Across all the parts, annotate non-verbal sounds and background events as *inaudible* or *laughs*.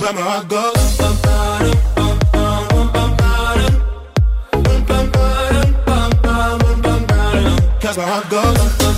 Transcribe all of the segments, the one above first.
bummer I go. Cause go.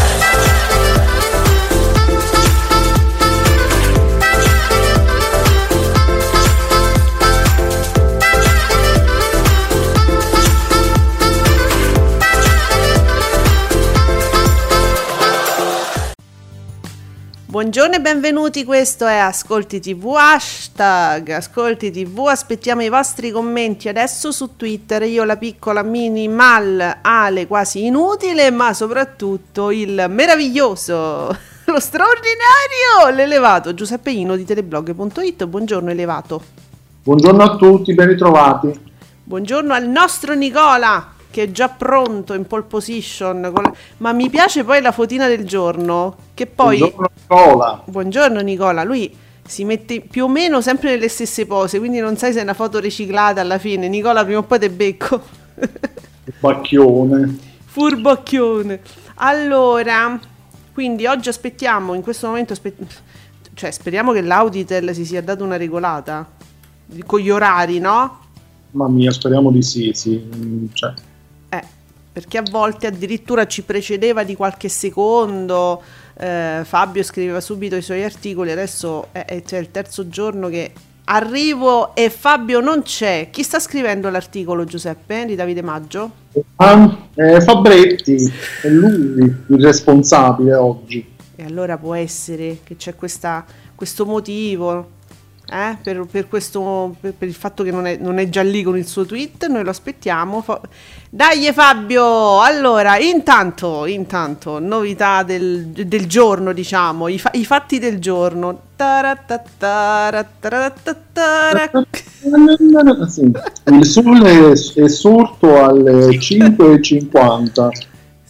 Buongiorno e benvenuti, questo è Ascolti TV, hashtag Ascolti TV, aspettiamo i vostri commenti adesso su Twitter, io la piccola minimal Ale quasi inutile, ma soprattutto il meraviglioso, lo straordinario, l'elevato Giuseppe Ino di teleblog.it, buongiorno elevato. Buongiorno a tutti, ben ritrovati. Buongiorno al nostro Nicola che è già pronto in pole position, la- ma mi piace poi la fotina del giorno, che poi... Buongiorno Nicola. Buongiorno Nicola, lui si mette più o meno sempre nelle stesse pose, quindi non sai se è una foto riciclata alla fine. Nicola, prima o poi te becco. *laughs* Bacchione. Furbocchione. Allora, quindi oggi aspettiamo, in questo momento, aspe- cioè speriamo che l'Auditel si sia dato una regolata con gli orari, no? Mamma mia, speriamo di sì, sì. Cioè, Eh, perché a volte addirittura ci precedeva di qualche secondo. eh, Fabio scriveva subito i suoi articoli. Adesso è, è- c'è il terzo giorno che arrivo e Fabio non c'è. Chi sta scrivendo l'articolo, Giuseppe? Di Davide Maggio? ah, eh, Fabretti è lui il responsabile oggi. E allora può essere che c'è questa- questo motivo. Eh, per, per questo, per, per il fatto che non è, non è già lì con il suo tweet, noi lo aspettiamo. Fa- Dai Fabio! Allora, intanto, intanto, novità del, del giorno, diciamo, i, fa- i fatti del giorno. Sì. Il sole è, è sorto alle *laughs* 5.50,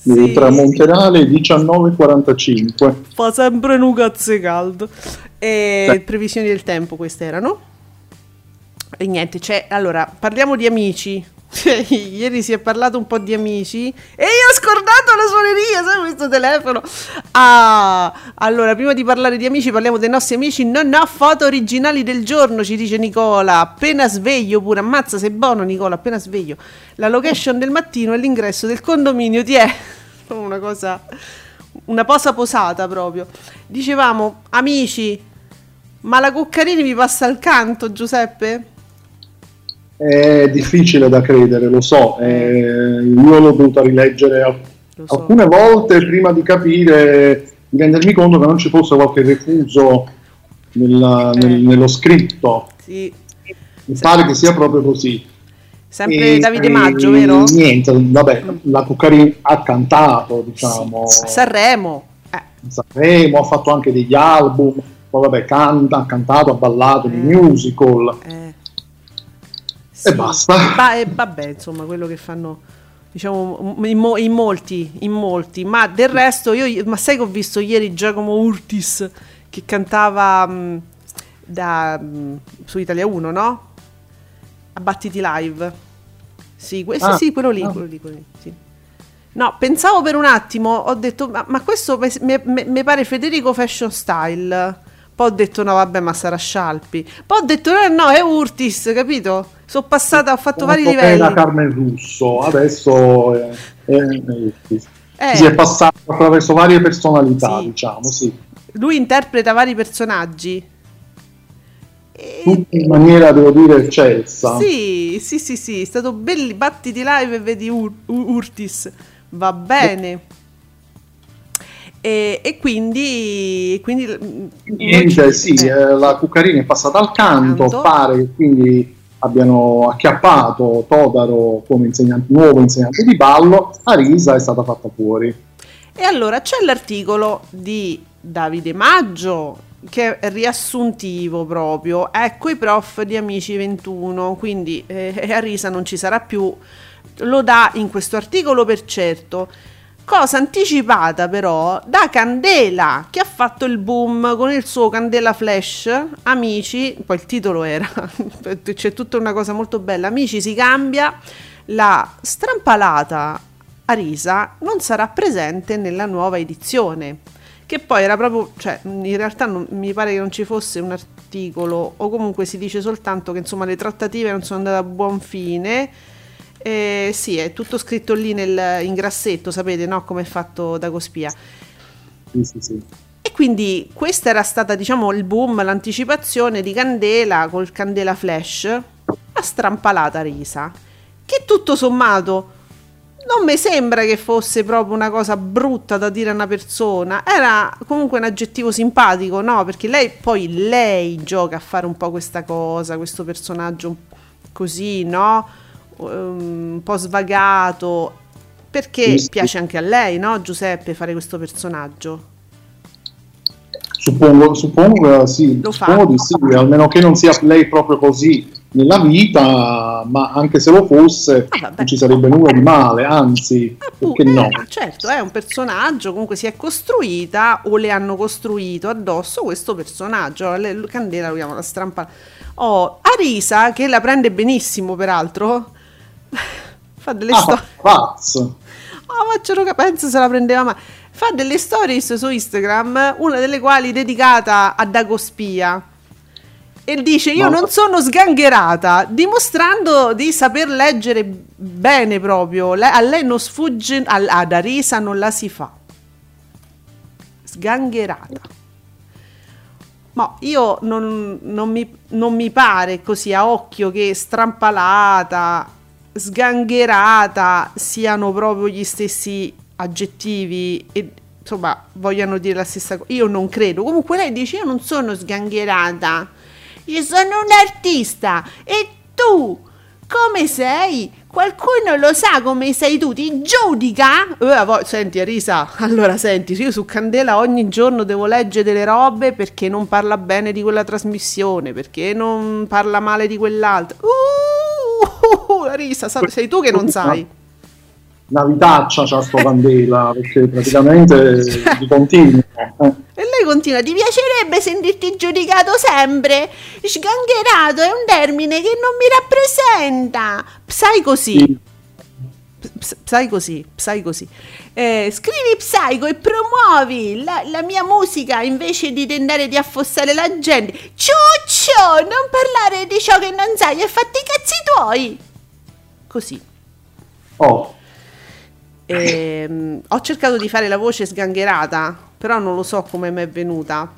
Sì. il tramonterale 19.45. Fa sempre cazzo caldo. E Sì. previsioni del tempo queste erano. E niente, c'è. Allora, parliamo di amici. Cioè, Ieri si è parlato un po' di amici e io ho scordato la suoneria, sai questo telefono? Ah, allora, prima di parlare di amici, parliamo dei nostri amici. Non ho foto originali del giorno, ci dice Nicola. Appena sveglio pure, ammazza, sei buono Nicola, appena sveglio. La location del mattino e l'ingresso del condominio ti è *laughs* una cosa una posa posata proprio. Dicevamo, amici, ma la Cuccarini mi passa al canto, Giuseppe? È difficile da credere, lo so. eh, io l'ho dovuta rileggere so. alcune volte prima di capire, di rendermi conto che non ci fosse qualche refuso nella- nel- Eh. nello scritto. Sì. Mi pare che sia proprio così. Sempre E- Davide e Maggio, vero? Niente, vabbè, la Cuccarini ha cantato, diciamo, Sanremo. Eh, Sanremo, ha fatto anche degli album, poi vabbè, canta, ha cantato, ha ballato di musical. eh. E basta. Ba- e vabbè, insomma, quello che fanno, diciamo, in, mo- in molti, in molti. Ma del resto, io, ma sai che ho visto ieri Giacomo Urtis che cantava mh, da, mh, su Italia 1, no? A Battiti Live. Sì, que- sì, Ah, sì, quello lì, ah. quello lì, quello lì, sì. No, pensavo per un attimo, ho detto, ma, ma questo mi pare Federico Fashion Style. Poi ho detto, no, vabbè, ma sarà Scialpi. Poi ho detto, no, no, è Urtis, capito? Sono passata, ho fatto vari livelli. Era Carmen Russo, adesso è, è- è- Eh. si è passato attraverso varie personalità, Sì. diciamo, sì. Lui interpreta vari personaggi. E- Tutto in maniera, devo dire, eccelsa. Sì, sì, sì, sì, è stato belli, battiti live e vedi Ur- Ur- Urtis, va bene. E, e quindi, quindi mm, Niente, sì, eh, eh, la Cuccarini è passata al canto, Canto. pare che quindi abbiano acchiappato Todaro come insegnante, nuovo insegnante di ballo, Arisa è stata fatta fuori. E allora c'è l'articolo di Davide Maggio che è riassuntivo proprio. Ecco i prof di Amici 21, quindi eh, *laughs* Arisa non ci sarà più. Lo dà in questo articolo per certo. Cosa anticipata però da Candela che ha fatto il boom con il suo Candela Flash. Amici, poi il titolo era, *laughs* c'è tutta una cosa molto bella. Amici si cambia, la strampalata Arisa non sarà presente nella nuova edizione. Che poi era proprio, cioè in realtà non- mi pare che non ci fosse un articolo, o comunque si dice soltanto che insomma le trattative non sono andate a buon fine. Eh, sì, è tutto scritto lì nel, in grassetto, sapete, no? Come è fatto da Cospia. Sì, sì, sì. E quindi questa era stata, diciamo, il boom, l'anticipazione di Candela col Candela Flash, la strampalata risa, che tutto sommato non mi sembra che fosse proprio una cosa brutta da dire a una persona, era comunque un aggettivo simpatico, no? Perché lei poi lei gioca a fare un po' questa cosa, questo personaggio così, no? Um, un po' svagato, perché Sì, piace anche a lei, no? Giuseppe fare questo personaggio. Suppongo, suppongo, sì, Lo fa. suppongo di sì, almeno che non sia lei proprio così nella vita, ma anche se lo fosse Ah, non ci sarebbe nulla di male, anzi, Appunto, perché no? eh, certo, è un personaggio, comunque si è costruita o le hanno costruito addosso questo personaggio. Le- Candela lo chiamano la strampa. Oh, Arisa, che la prende benissimo peraltro, *laughs* fa delle Ah, storie. pazzo. Oh, Macero penso se la prendeva ma fa delle stories su Instagram, una delle quali dedicata a Dagospia. E dice: Io Ma- non sono sgangherata, dimostrando di saper leggere bene proprio. Le- a lei non sfugge, al- ad Arisa non la si fa. Sgangherata. Ma io non, non mi, non mi pare così a occhio che strampalata, sgangherata siano proprio gli stessi aggettivi e insomma vogliano dire la stessa cosa. Io non credo. Comunque lei dice io non sono sgangherata, io sono un artista e tu come sei? Qualcuno lo sa come sei tu? Ti giudica? Eh, senti Arisa, *laughs* allora senti, io su Candela ogni giorno devo leggere delle robe perché non parla bene di quella trasmissione, perché non parla male di quell'altra. Uh, Arisa, sa- sei tu che non sai. Una vitaccia c'ha sto candela, perché praticamente *laughs* di continuo. eh. E lei continua, ti piacerebbe sentirti giudicato sempre? Sgangherato è un termine che non mi rappresenta. Sai così. Sì. Ps- Sai così, sai così. Eh, scrivi Psycho e promuovi la, la mia musica invece di tentare di affossare la gente. Ciuccio, non parlare di ciò che non sai e fatti i cazzi tuoi. Così. Oh, Ehm, ho cercato di fare la voce sgangherata, però non lo so come mi è venuta.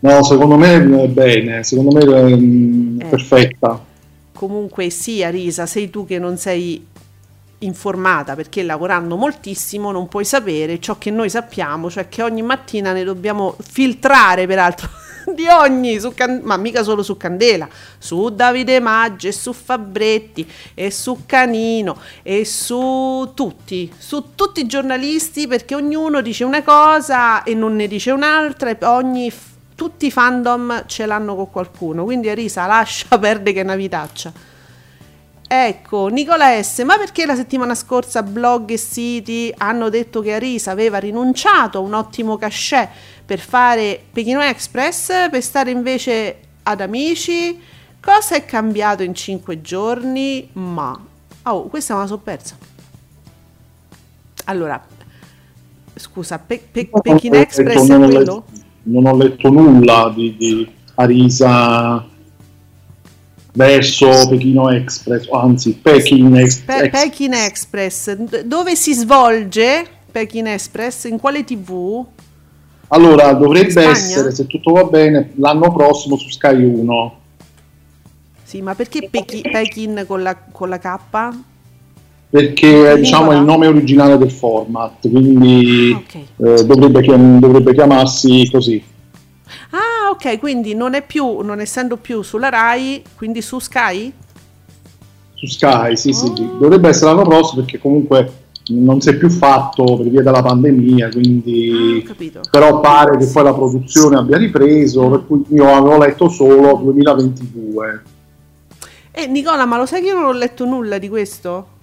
no, secondo me è bene, secondo me è mm, Eh. perfetta. Comunque sì, Arisa, sei tu che non sei informata perché lavorando moltissimo non puoi sapere ciò che noi sappiamo, cioè che ogni mattina ne dobbiamo filtrare peraltro *laughs* di ogni, Can- ma mica solo su Candela, su Davide Maggi e su Fabretti e su Canino e su tutti, su tutti i giornalisti perché ognuno dice una cosa e non ne dice un'altra e ogni tutti i fandom ce l'hanno con qualcuno, quindi Arisa lascia perdere che è una vitaccia. Ecco, Nicola S. Ma perché la settimana scorsa blog e siti hanno detto che Arisa aveva rinunciato a un ottimo cachet per fare Pechino Express, per stare invece ad Amici? Cosa è cambiato in cinque giorni? Ma... Oh, questa me la so persa. Allora, scusa, Pe- Pe- Pechino Express è quello? letto- non ho letto nulla di, di Arisa verso Pechino Express, anzi Peking Ex- Pe- Peking Express, dove si svolge Peking Express? In quale tv? Allora, dovrebbe essere, se tutto va bene, l'anno prossimo su Sky 1. Sì, ma perché Pechi- Pekin con la, con la K? Perché diciamo, è il nome originale del format, quindi Ah, ok. eh, dovrebbe, chiam- dovrebbe chiamarsi così. Ah, ok, quindi non è più, non essendo più sulla Rai, quindi su Sky? Su Sky, sì, sì, Oh. dovrebbe essere l'anno prossimo perché comunque non si è più fatto per via della pandemia, Ah, quindi capito. però pare che poi la produzione abbia ripreso, per cui io avevo letto solo 2022 Eh, Nicola, ma lo sai che io non ho letto nulla di questo?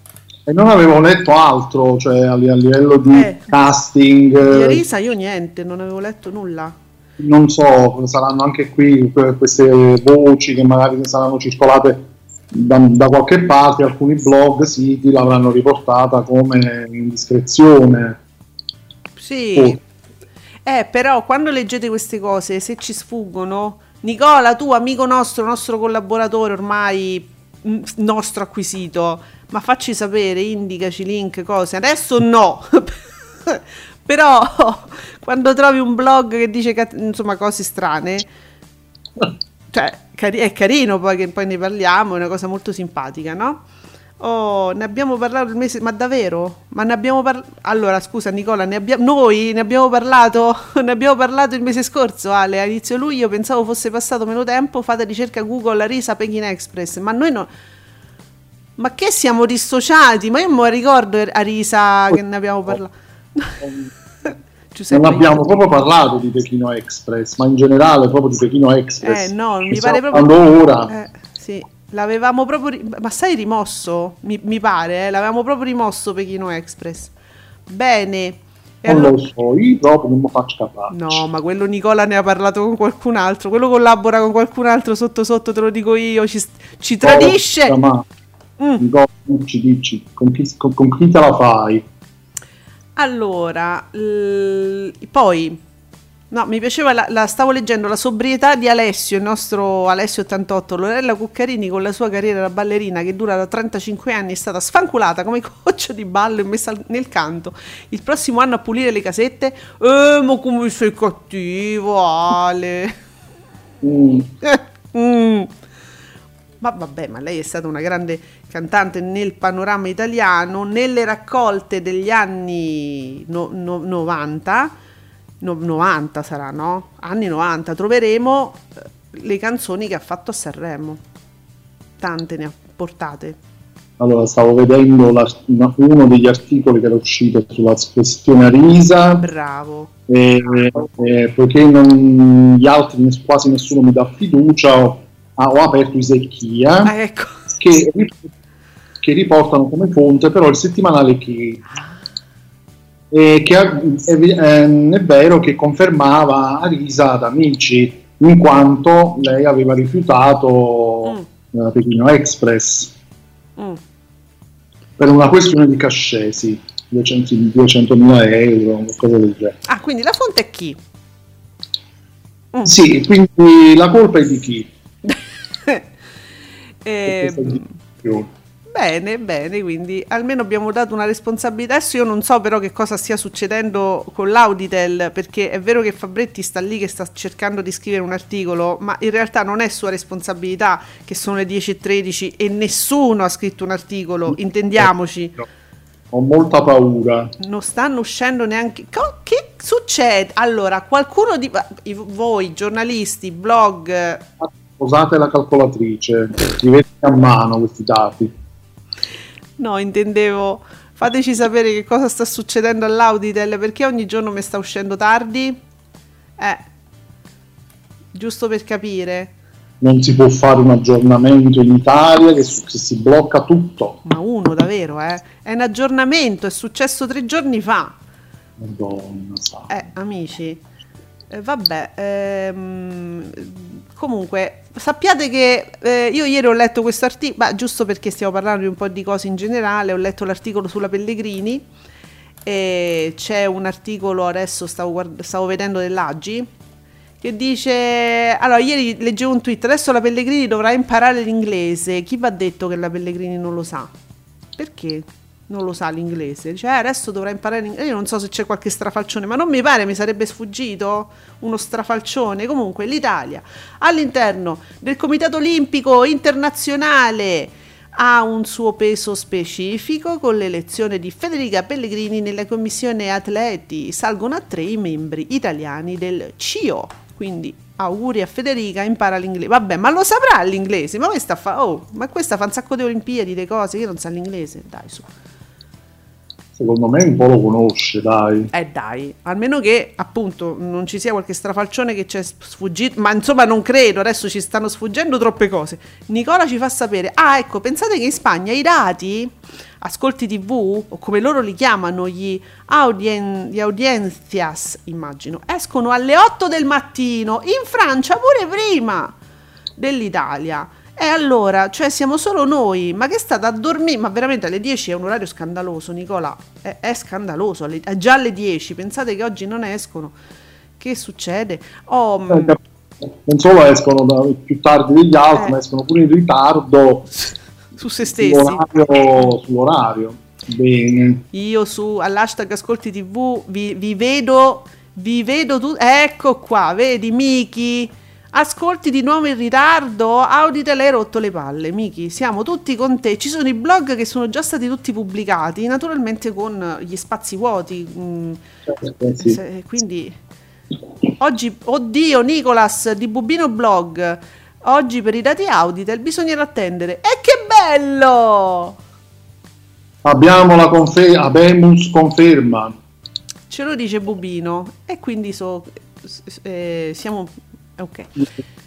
e non avevo letto altro, cioè a, li- a livello di Eh. casting, Di Arisa io niente, non avevo letto nulla. Non so, saranno anche qui que- queste voci che magari saranno circolate da, da qualche parte, alcuni blog, siti l'avranno riportata come indiscrezione. Sì. Oh. Eh, però quando leggete queste cose, se ci sfuggono, Nicola, tu amico nostro, nostro collaboratore ormai mm, nostro acquisito, ma facci sapere, indicaci link, cose. Adesso no. *laughs* però *laughs* quando trovi un blog che dice insomma cose strane, cioè è carino poi che poi ne parliamo, è una cosa molto simpatica, no? Oh, ne abbiamo parlato il mese, ma davvero? Ma ne abbiamo parlato? Allora, scusa Nicola, ne abbia- noi ne abbiamo parlato? *laughs* ne abbiamo parlato il mese scorso, Ale, a inizio luglio, pensavo fosse passato meno tempo, fate ricerca Google Arisa Pechino Express, ma noi no... Ma che siamo dissociati? Ma io mi ricordo Arisa che ne abbiamo parlato. Non abbiamo proprio parlato di Pechino Express, ma in generale proprio di Pechino Express. Eh no, mi pare proprio... ora. Eh, sì, l'avevamo proprio... ri- Ma sai rimosso? Mi, mi pare, eh, l'avevamo proprio rimosso Pechino Express. Bene. E non allora- lo so, io proprio non mi faccio capace. No, ma quello Nicola ne ha parlato con qualcun altro. Quello collabora con qualcun altro sotto sotto, te lo dico io. Ci, ci tradisce. Ma- Mm. Nicola, dici, dici, con chi, con- con chi te la fai? Allora, poi, no, mi piaceva, la, la stavo leggendo, la sobrietà di Alessio, il nostro Alessio 88, Lorella Cuccarini con la sua carriera da ballerina che dura da 35 anni è stata sfanculata come *laughs* coach di ballo e messa nel canto. Il prossimo anno a pulire le casette. Eh, ma come sei cattivo, Ale. Mm, *laughs* Eh, mm. Ma vabbè, ma lei è stata una grande cantante nel panorama italiano, nelle raccolte degli anni no- no- 90, no- 90 sarà, no? Anni 90, troveremo eh, le canzoni che ha fatto a Sanremo. Tante ne ha portate. Allora, stavo vedendo uno degli articoli che era uscito sulla questione Arisa Bravo. e, e poiché non- gli altri quasi nessuno mi dà fiducia ah, ho aperto Isecchia Ah, ecco. che, che riportano come fonte però il settimanale che, e che è, ehm, è vero che confermava Arisa ad amici in quanto lei aveva rifiutato Mm. eh, Pechino Express Mm. per una questione di cachet, sì, 200 200.000 euro, qualcosa del genere. Ah, quindi la fonte è chi? Mm. Sì, quindi la colpa è di chi? Più. Bene, bene, quindi almeno abbiamo dato una responsabilità. Adesso io non so però che cosa stia succedendo con l'Auditel, perché è vero che Fabretti sta lì che sta cercando di scrivere un articolo, ma in realtà non è sua responsabilità che sono le 10.13 e nessuno ha scritto un articolo, intendiamoci. Ho molta paura. Non stanno uscendo neanche... Che succede? Allora, qualcuno di voi, giornalisti, blog... Usate la calcolatrice, scrivete a mano questi dati. No, intendevo. Fateci sapere che cosa sta succedendo all'Auditel perché ogni giorno mi sta uscendo tardi. Eh, giusto per capire. Non si può fare un aggiornamento in Italia che, che si blocca tutto. Ma uno davvero, eh? È un aggiornamento, è successo tre giorni fa. Madonna, sa. Eh, amici. Eh, vabbè, ehm, comunque, sappiate che eh, io ieri ho letto questo articolo, giusto perché stiamo parlando di un po' di cose in generale, ho letto l'articolo sulla Pellegrini e c'è un articolo, adesso stavo, guard- stavo vedendo dell'Agi, che dice, allora ieri leggevo un tweet, adesso la Pellegrini dovrà imparare l'inglese, chi va detto che la Pellegrini non lo sa? Perché? Non lo sa l'inglese. Dice, "Eh, adesso dovrà imparare l'inglese. Io non so se c'è qualche strafalcione, ma non mi pare, mi sarebbe sfuggito uno strafalcione. Comunque, l'Italia all'interno del Comitato Olimpico Internazionale ha un suo peso specifico con l'elezione di Federica Pellegrini nella commissione atleti. Salgono a tre i membri italiani del CIO. Quindi auguri a Federica, impara l'inglese. Vabbè, ma lo saprà l'inglese? Ma questa fa, oh, ma questa fa un sacco di Olimpiadi, di cose che non sa l'inglese. Dai, su. Secondo me un po' lo conosce, dai. Eh dai, almeno che appunto non ci sia qualche strafalcione che ci è sfuggito, ma insomma non credo, adesso ci stanno sfuggendo troppe cose. Nicola ci fa sapere, ah ecco, pensate che in Spagna i dati, ascolti tv, o come loro li chiamano, gli, audien- gli audiencias, immagino, escono alle 8 del mattino, in Francia pure prima dell'Italia. E allora, cioè siamo solo noi, ma che state a dormire? Ma veramente alle 10 è un orario scandaloso, Nicola, è, è scandaloso, alle- è già alle 10, pensate che oggi non escono. Che succede? Oh, Non solo escono da- più tardi degli altri, Eh. ma escono pure in ritardo *laughs* su se stessi. sull'orario. sull'orario. Bene. Io su all'hashtag Ascolti TV vi, vi vedo, vi vedo tu. Ecco qua, vedi Miki. Ascolti di nuovo in ritardo, Audi te l'hai rotto le palle, Miki. Siamo tutti con te. Ci sono i blog che sono già stati tutti pubblicati, naturalmente con gli spazi vuoti. mm, Eh, sì. quindi oggi, oddio, Nicolas di Bubino Blog. Oggi per i dati Auditel bisognerà attendere. E che bello! Abbiamo la conferma, Abemus conferma. Ce lo dice Bubino e quindi so, eh, siamo ok.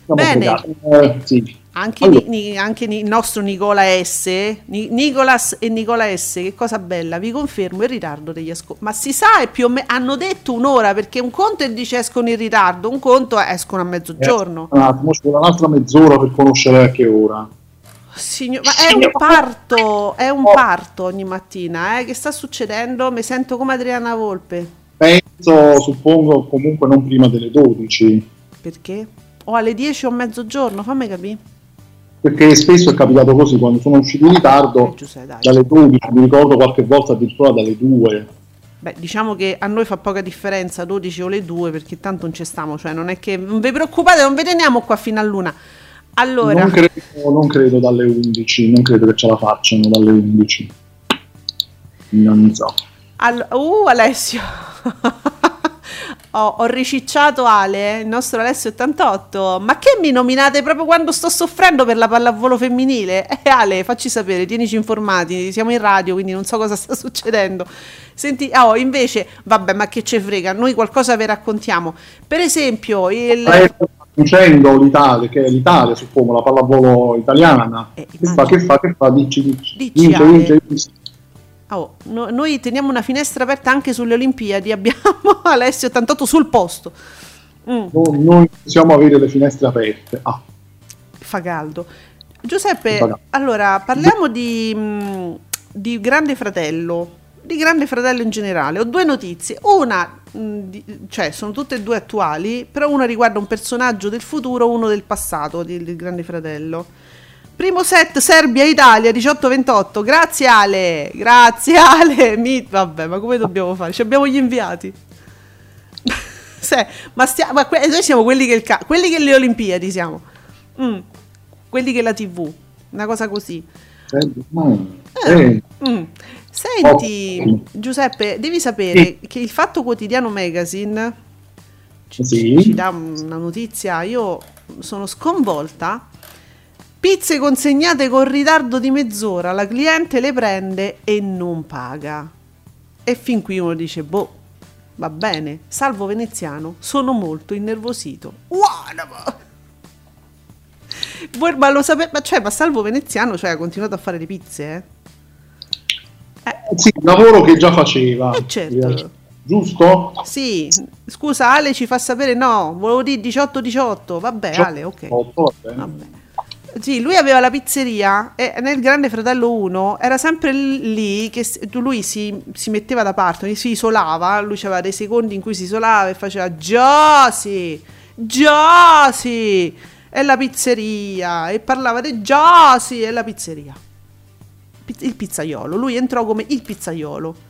Bene. Eh, sì. Anche, Allora. Ni- anche il nostro Nicola S, Ni- Nicolas e Nicola S, che cosa bella, vi confermo il ritardo degli ascolti. Ma si sa, è più o meno, hanno detto un'ora perché un conto è dice escono in ritardo, un conto è escono a mezzogiorno. Un attimo, ci vuole un'altra mezz'ora per conoscere a che ora. Signor- ma è un parto, è un parto ogni mattina, eh? che sta succedendo? Mi sento come Adriana Volpe. Penso, suppongo, comunque non prima delle 12. Perché? O alle 10 o mezzogiorno, fammi capire. Perché spesso è capitato così, quando sono usciti in Eh, ritardo, Giuseppe, dai. dalle 12, mi ricordo qualche volta addirittura dalle 2. Beh, diciamo che a noi fa poca differenza 12 o le 2 perché tanto non ci stiamo, cioè non è che non vi preoccupate, non vi teniamo qua fino a luna. Allora, Non credo, non credo dalle 11, non credo che ce la facciano dalle 11. Non so. all- uh, Alessio. *laughs* ho, ho ricicciato Ale, il nostro Alessio 88. Ma che mi nominate proprio quando sto soffrendo per la pallavolo femminile? Eh Ale, facci sapere, tienici informati, siamo in radio, quindi non so cosa sta *laughs* succedendo. Senti, oh, invece, vabbè, ma che ce frega, noi qualcosa vi raccontiamo. Per esempio, il vincendo l'Italia, che è l'Italia, suppongo, la pallavolo italiana. Eh, che fa, che fa, che fa? Dici, dici. Dici, vince, Ale. vince, vince. Oh, no- noi teniamo una finestra aperta anche sulle Olimpiadi, abbiamo *laughs* Alessio 88 sul posto. Mm, No- Noi possiamo avere le finestre aperte. Ah, fa caldo. Giuseppe, Fa caldo. allora parliamo di, mm, di Grande Fratello, di Grande Fratello in generale. Ho due notizie. Una, mm, di- cioè sono tutte e due attuali, però una riguarda un personaggio del futuro, uno del passato di- del Grande Fratello. Primo set Serbia-Italia 18-28. Grazie Ale, grazie Ale. *laughs* Mi- Vabbè, ma come dobbiamo fare? Ci abbiamo gli inviati. *laughs* Se- ma, stia- ma que- noi siamo quelli che, il ca- quelli che le Olimpiadi siamo. Mm, quelli che la TV. Una cosa così. eh, mm, Eh, mm. Senti, Ottimo. Giuseppe, devi sapere che il Fatto Quotidiano Magazine ci, Sì. ci dà una notizia. Io sono sconvolta. Pizze consegnate con ritardo di mezz'ora, la cliente le prende e non paga. E fin qui uno dice, boh, va bene, salvo veneziano, sono molto innervosito. Ma- Voi- ma lo sapete, ma, cioè, ma salvo veneziano, cioè, ha continuato a fare le pizze, eh? sì, il lavoro che già faceva. Eh, certo. Giusto? Sì, scusa, Ale ci fa sapere, no, volevo dire 18-18, vabbè, Ale, ok. Otto, va bene. Vabbè. Sì, lui aveva la pizzeria e nel Grande Fratello 1 era sempre lì che lui si, si metteva da parte, si isolava, lui aveva dei secondi in cui si isolava e faceva Giossi, Giossi, è la pizzeria e parlava di Giossi, è la pizzeria. pi- il pizzaiolo. Lui entrò come il pizzaiolo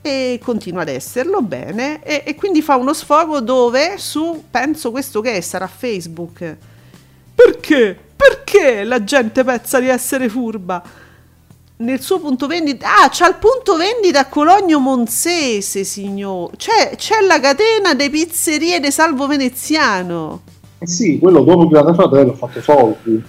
e continua ad esserlo bene e, e quindi fa uno sfogo dove su penso questo che è, sarà Facebook perché perché la gente pensa di essere furba nel suo punto vendita ah c'ha il punto vendita a Cologno Monzese signor c'è, c'è la catena delle pizzerie di Salvo Veneziano Eh sì, quello dopo Grande Fratello ha fatto soldi.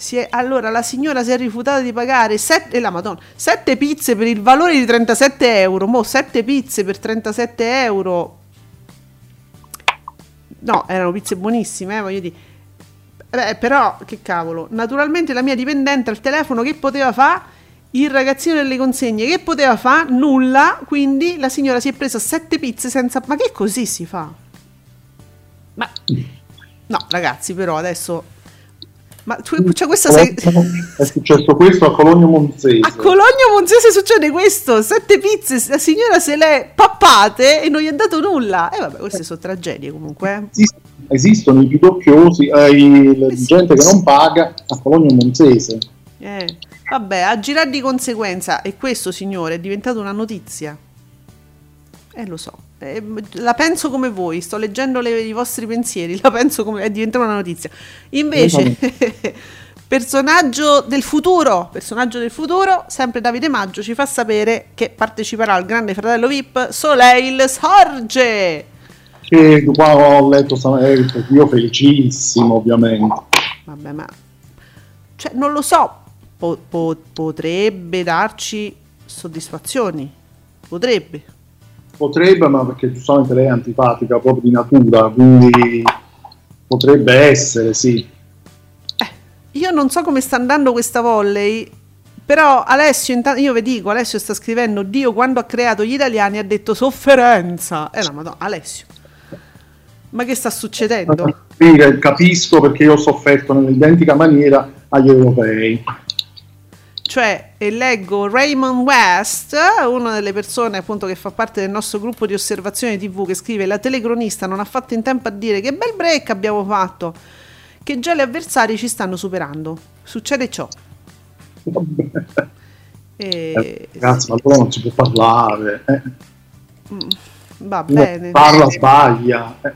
Si è- allora la signora si è rifiutata di pagare 7, la Madonna, 7 pizze per il valore di 37 euro. Mo 7 pizze per 37 euro. No, erano pizze buonissime, eh, voglio dire. Beh, però, che cavolo. Naturalmente la mia dipendente al telefono che poteva fare? Il ragazzino delle consegne che poteva fare? Nulla. Quindi la signora si è presa 7 pizze senza... Ma che così si fa? Ma... No, ragazzi, però adesso... Ma tu, c'è questa... se- È successo questo a Cologno Monzese. a Cologno Monzese succede questo, sette pizze, la signora se le è pappate e non gli ha dato nulla. E vabbè, queste sono tragedie comunque. eh. Esist- Esistono i pidocchiosi, eh, i- la gente che non paga a Cologno Monzese. Eh, vabbè, a girare di conseguenza, e questo signore è diventato una notizia. Eh, lo so, Eh, la penso come voi, sto leggendo le- i vostri pensieri, la penso come è diventata una notizia. Invece, *laughs* personaggio del futuro, personaggio del futuro, sempre Davide Maggio ci fa sapere che parteciperà al Grande Fratello VIP Soleil Sorge. Che qua ho letto stamattina, io felicissimo ovviamente. Vabbè, ma cioè, non lo so, po- po- potrebbe darci soddisfazioni. Potrebbe. Potrebbe, ma perché giustamente lei è antipatica proprio di natura, quindi potrebbe essere, sì. Io non so come sta andando questa volley, però Alessio, intanto io vi dico, Alessio sta scrivendo, Dio quando ha creato gli italiani ha detto sofferenza. E la madonna, Alessio, ma che sta succedendo? Capisco perché io ho sofferto nell'identica maniera agli europei. Cioè, e leggo Raymond West, una delle persone appunto che fa parte del nostro gruppo di osservazione TV, che scrive: La telecronista non ha fatto in tempo a dire che bel break abbiamo fatto, che già gli avversari ci stanno superando. Succede ciò. *laughs* E, Eh, Ragazzi, ma allora non si può parlare. eh. va Uno bene. Parla, sbaglia. eh.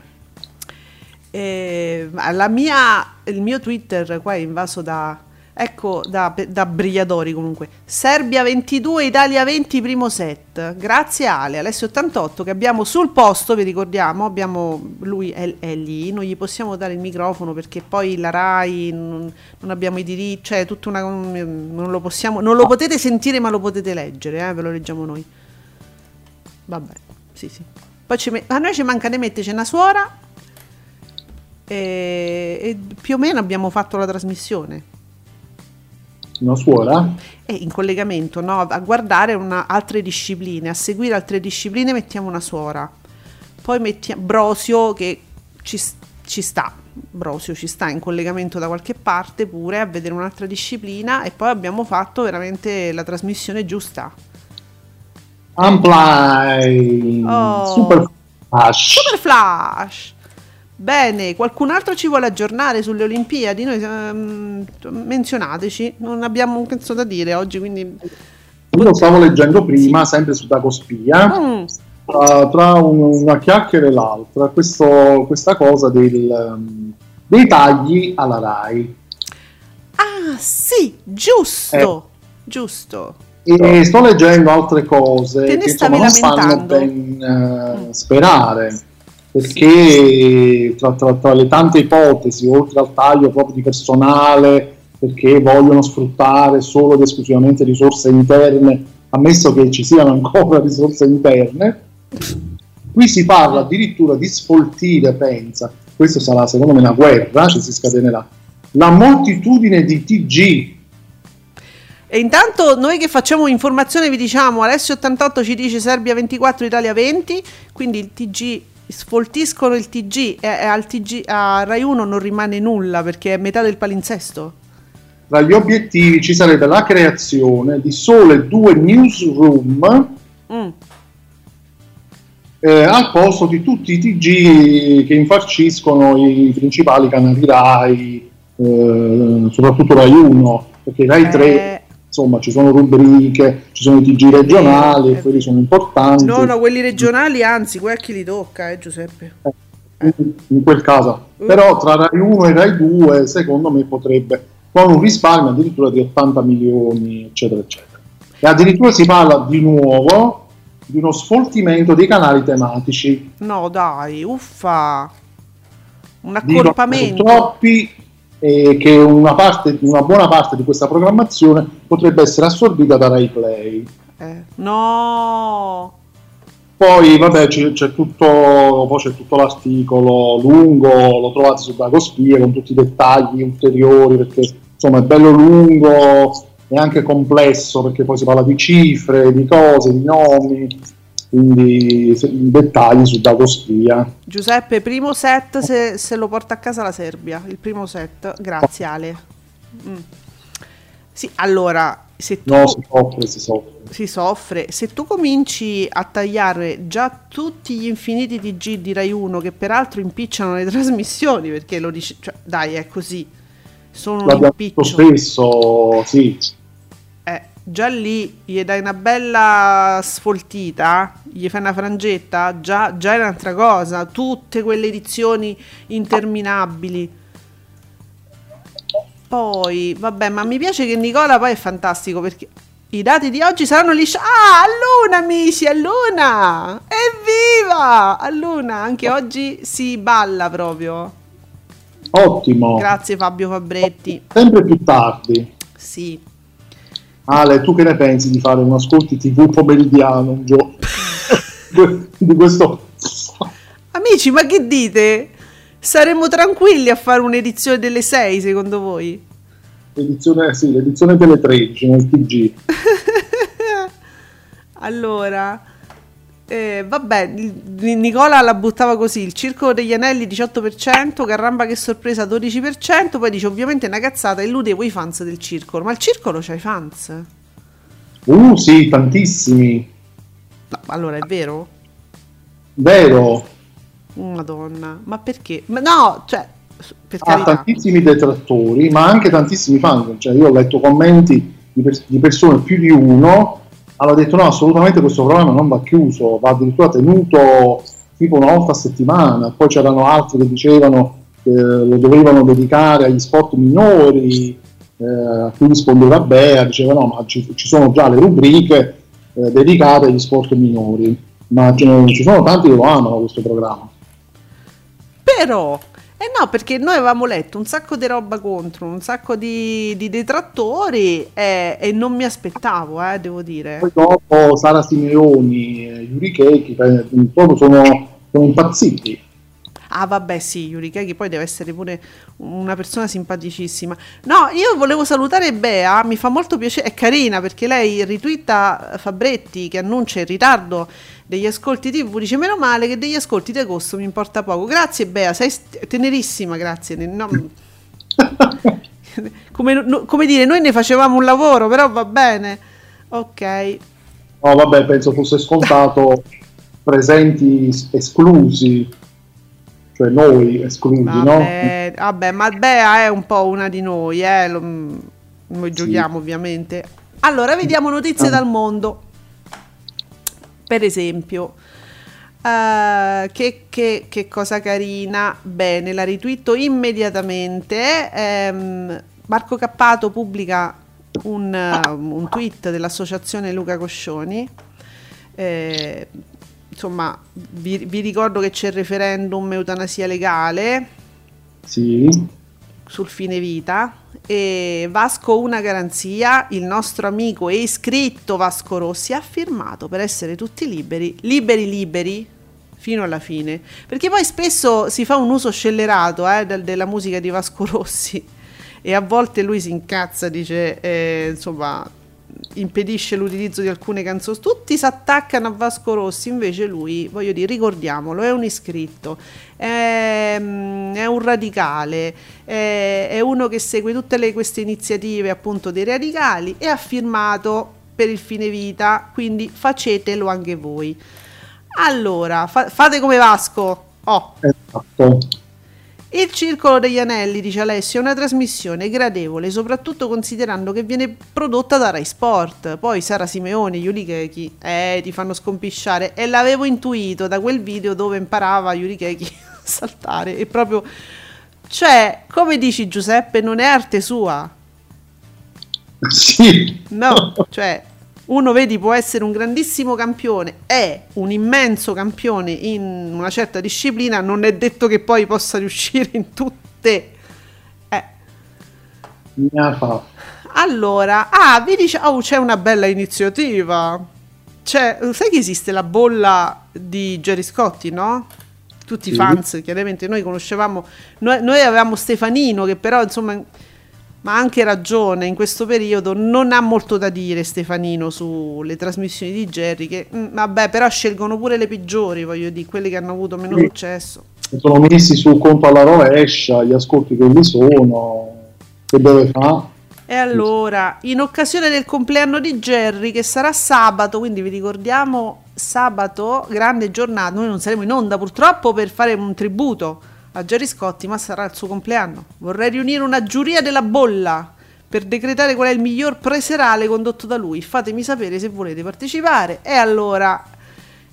Eh, la mia, il mio Twitter qua è invaso da, ecco, da, da brigliatori comunque. Serbia 22, Italia 20, primo set. Grazie Ale, Alessio 88 che abbiamo sul posto, vi ricordiamo, abbiamo, lui è, è lì, non gli possiamo dare il microfono perché poi la RAI non, non abbiamo i diritti, cioè tutta una, non lo possiamo, non lo potete sentire ma lo potete leggere, eh, ve lo leggiamo noi. Vabbè, sì sì. Poi me- a noi ci manca di metterci una suora e, e più o meno abbiamo fatto la trasmissione Una suora? e in collegamento no, a guardare una- altre discipline, a seguire altre discipline mettiamo una suora, poi mettiamo Brosio che ci, ci sta, Brosio ci sta in collegamento da qualche parte pure a vedere un'altra disciplina e poi abbiamo fatto veramente la trasmissione giusta. Amply. Oh. Super Flash. Super Flash! Bene, qualcun altro ci vuole aggiornare sulle Olimpiadi? Noi ehm, menzionateci, non abbiamo un cazzo da dire oggi, quindi... Io lo stavo leggendo prima, sempre su Dagospia, Mm, tra, tra un- una chiacchiera e l'altra, questo- questa cosa del, um, dei tagli alla RAI. Ah, sì, giusto, giusto. E sto leggendo altre cose Te ne che stavi insomma, non fanno ben eh, sperare perché tra, tra- tra le tante ipotesi, oltre al taglio proprio di personale, perché vogliono sfruttare solo ed esclusivamente risorse interne, ammesso che ci siano ancora risorse interne, qui si parla addirittura di sfoltire, pensa, questo sarà secondo me una guerra, ci si scatenerà, la moltitudine di TG E intanto noi che facciamo informazione vi diciamo, Alessio 88 ci dice Serbia 24, Italia 20, quindi il TG, sfoltiscono il TG e, al TG, a Rai 1 non rimane nulla perché è metà del palinsesto. Tra gli obiettivi ci sarebbe la creazione di sole due newsroom Mm. eh, al posto di tutti i TG che infarciscono i principali canali RAI, eh, soprattutto RAI 1, perché RAI 3 Eh, insomma ci sono rubriche, ci sono i TG regionali, Eh, eh. quelli sono importanti. No, no, quelli regionali, anzi, quel a chi li tocca, eh, Giuseppe. in- in quel caso. Mm. Però tra Rai 1 e Rai 2 secondo me potrebbe, con un risparmio addirittura di 80 milioni, eccetera, eccetera. E addirittura si parla di nuovo di uno sfoltimento dei canali tematici. No, dai, uffa. Un accorpamento. troppi e che una, parte, una buona parte di questa programmazione potrebbe essere assorbita da Rai Play. Eh, no. Poi vabbè c'è, c'è tutto, poi c'è tutto l'articolo lungo, lo trovate su Dagospia con tutti i dettagli ulteriori perché insomma è bello lungo e anche complesso perché poi si parla di cifre, di cose, di nomi, quindi dettagli su Dagospia. Giuseppe, primo set se, se lo porta a casa la Serbia. Il primo set. Grazie, Ale. Mm. Sì, allora, se tu No, si soffre, si soffre. si soffre, se tu cominci a tagliare già tutti gli infiniti TG di Rai 1 che peraltro impicciano le *laughs* trasmissioni, perché lo dici, cioè, dai, è così. Sono un L'abbiamo detto impiccio. spesso, sì. Già lì gli dai una bella sfoltita, gli fai una frangetta, già, già è un'altra cosa. Tutte quelle edizioni interminabili. Poi, vabbè, ma mi piace che Nicola poi è fantastico perché i dati di oggi saranno lisci. Ah, a Luna, amici, a Luna! Evviva! A Luna, anche oggi si balla proprio. Ottimo. Grazie Fabio Fabretti. Sempre più tardi. Sì. Ale, tu che ne pensi di fare un ascolti TV pomeridiano un giorno? *laughs* di questo Amici, ma che dite? Saremmo tranquilli a fare un'edizione delle 6 secondo voi? edizione, sì, l'edizione delle 13 nel TG. *laughs* Allora, eh, vabbè, Nicola la buttava così, il Circo degli Anelli 18%, Carramba che sorpresa 12%, poi dice ovviamente una cazzata, illudevo i fans del circolo, ma il circolo c'ha i fans? Uh, sì, tantissimi. No, allora è vero? Vero. Madonna, ma perché? Ma no, cioè, per Ha carità. tantissimi detrattori, ma anche tantissimi fan. Cioè, io ho letto commenti di, pers- di persone più di uno. Hanno detto: no, assolutamente questo programma non va chiuso, va addirittura tenuto tipo una volta a settimana. Poi c'erano altri che dicevano che lo dovevano dedicare agli sport minori. eh, a cui rispondeva Bea, diceva: no, ma ci, ci sono già le rubriche eh, dedicate agli sport minori. Ma ci sono tanti che lo amano questo programma. Però, eh no, perché noi avevamo letto un sacco di roba contro, un sacco di, di detrattori e, e non mi aspettavo, eh, devo dire. Poi dopo Sara Simeoni e Yuri eh, proprio sono, sono impazziti. Ah, vabbè, sì, Yuri poi deve essere pure una persona simpaticissima. No, io volevo salutare Bea, mi fa molto piacere, è carina perché lei ritwitta Fabretti che annuncia il ritardo degli ascolti TV, dice meno male che degli ascolti di agosto mi importa poco. Grazie Bea, sei tenerissima, grazie. No- *laughs* come, no- come dire, noi ne facevamo un lavoro, però va bene. Ok. No, vabbè, penso fosse scontato presenti es- esclusi, cioè noi esclusi, no? Vabbè, vabbè, ma Bea è un po' una di noi, eh, lo- noi giochiamo ovviamente. Allora, vediamo notizie Ah. dal mondo. Per esempio, eh, che, che- che cosa carina, bene, la ritwitto immediatamente. ehm, Marco Cappato pubblica un, un tweet dell'associazione Luca Coscioni. Eh, insomma, vi, vi ricordo che c'è il referendum eutanasia legale. Sì, sul fine vita. E Vasco una garanzia, il nostro amico e iscritto Vasco Rossi ha firmato per essere tutti liberi, liberi liberi fino alla fine, perché poi spesso si fa un uso scellerato eh, del- della musica di Vasco Rossi. E a volte lui si incazza, dice eh, insomma impedisce l'utilizzo di alcune canzoni, tutti si attaccano a Vasco Rossi, invece lui, voglio dire, ricordiamolo, è un iscritto, è, mm, è un radicale, è, è uno che segue tutte le- queste iniziative appunto dei radicali e ha firmato per il fine vita, quindi facetelo anche voi. Allora, fa- fate come Vasco. Oh, esatto. Il Circolo degli Anelli, dice Alessio, è una trasmissione gradevole, soprattutto considerando che viene prodotta da Rai Sport. Poi Sara Simeone, Yuri Keki, eh, ti fanno scompisciare. E l'avevo intuito da quel video dove imparava Yuri Keki *laughs* a saltare. E proprio, cioè, come dici Giuseppe, non è arte sua. Sì. No, cioè, uno vedi può essere un grandissimo campione, è un immenso campione in una certa disciplina, non è detto che poi possa riuscire in tutte. Eh, fatto. allora, ah, vi dice, oh, c'è una bella iniziativa. Cioè, sai che esiste la bolla di Jerry Scotti, no? Tutti i Sì. fans, chiaramente noi conoscevamo, noi, noi avevamo Stefanino che però insomma, ma ha anche ragione, in questo periodo non ha molto da dire Stefanino sulle trasmissioni di Jerry, che mm, vabbè, però scelgono pure le peggiori, voglio dire, quelle che hanno avuto meno Sì. successo. Sono messi sul conto alla rovescia, gli ascolti che gli sono, che deve fare. E allora, in occasione del compleanno di Jerry, che sarà sabato, quindi vi ricordiamo sabato, grande giornata, noi non saremo in onda purtroppo per fare un tributo a Jerry Scotti, ma sarà il suo compleanno. Vorrei riunire una giuria della bolla per decretare qual è il miglior preserale condotto da lui. Fatemi sapere se volete partecipare. E allora,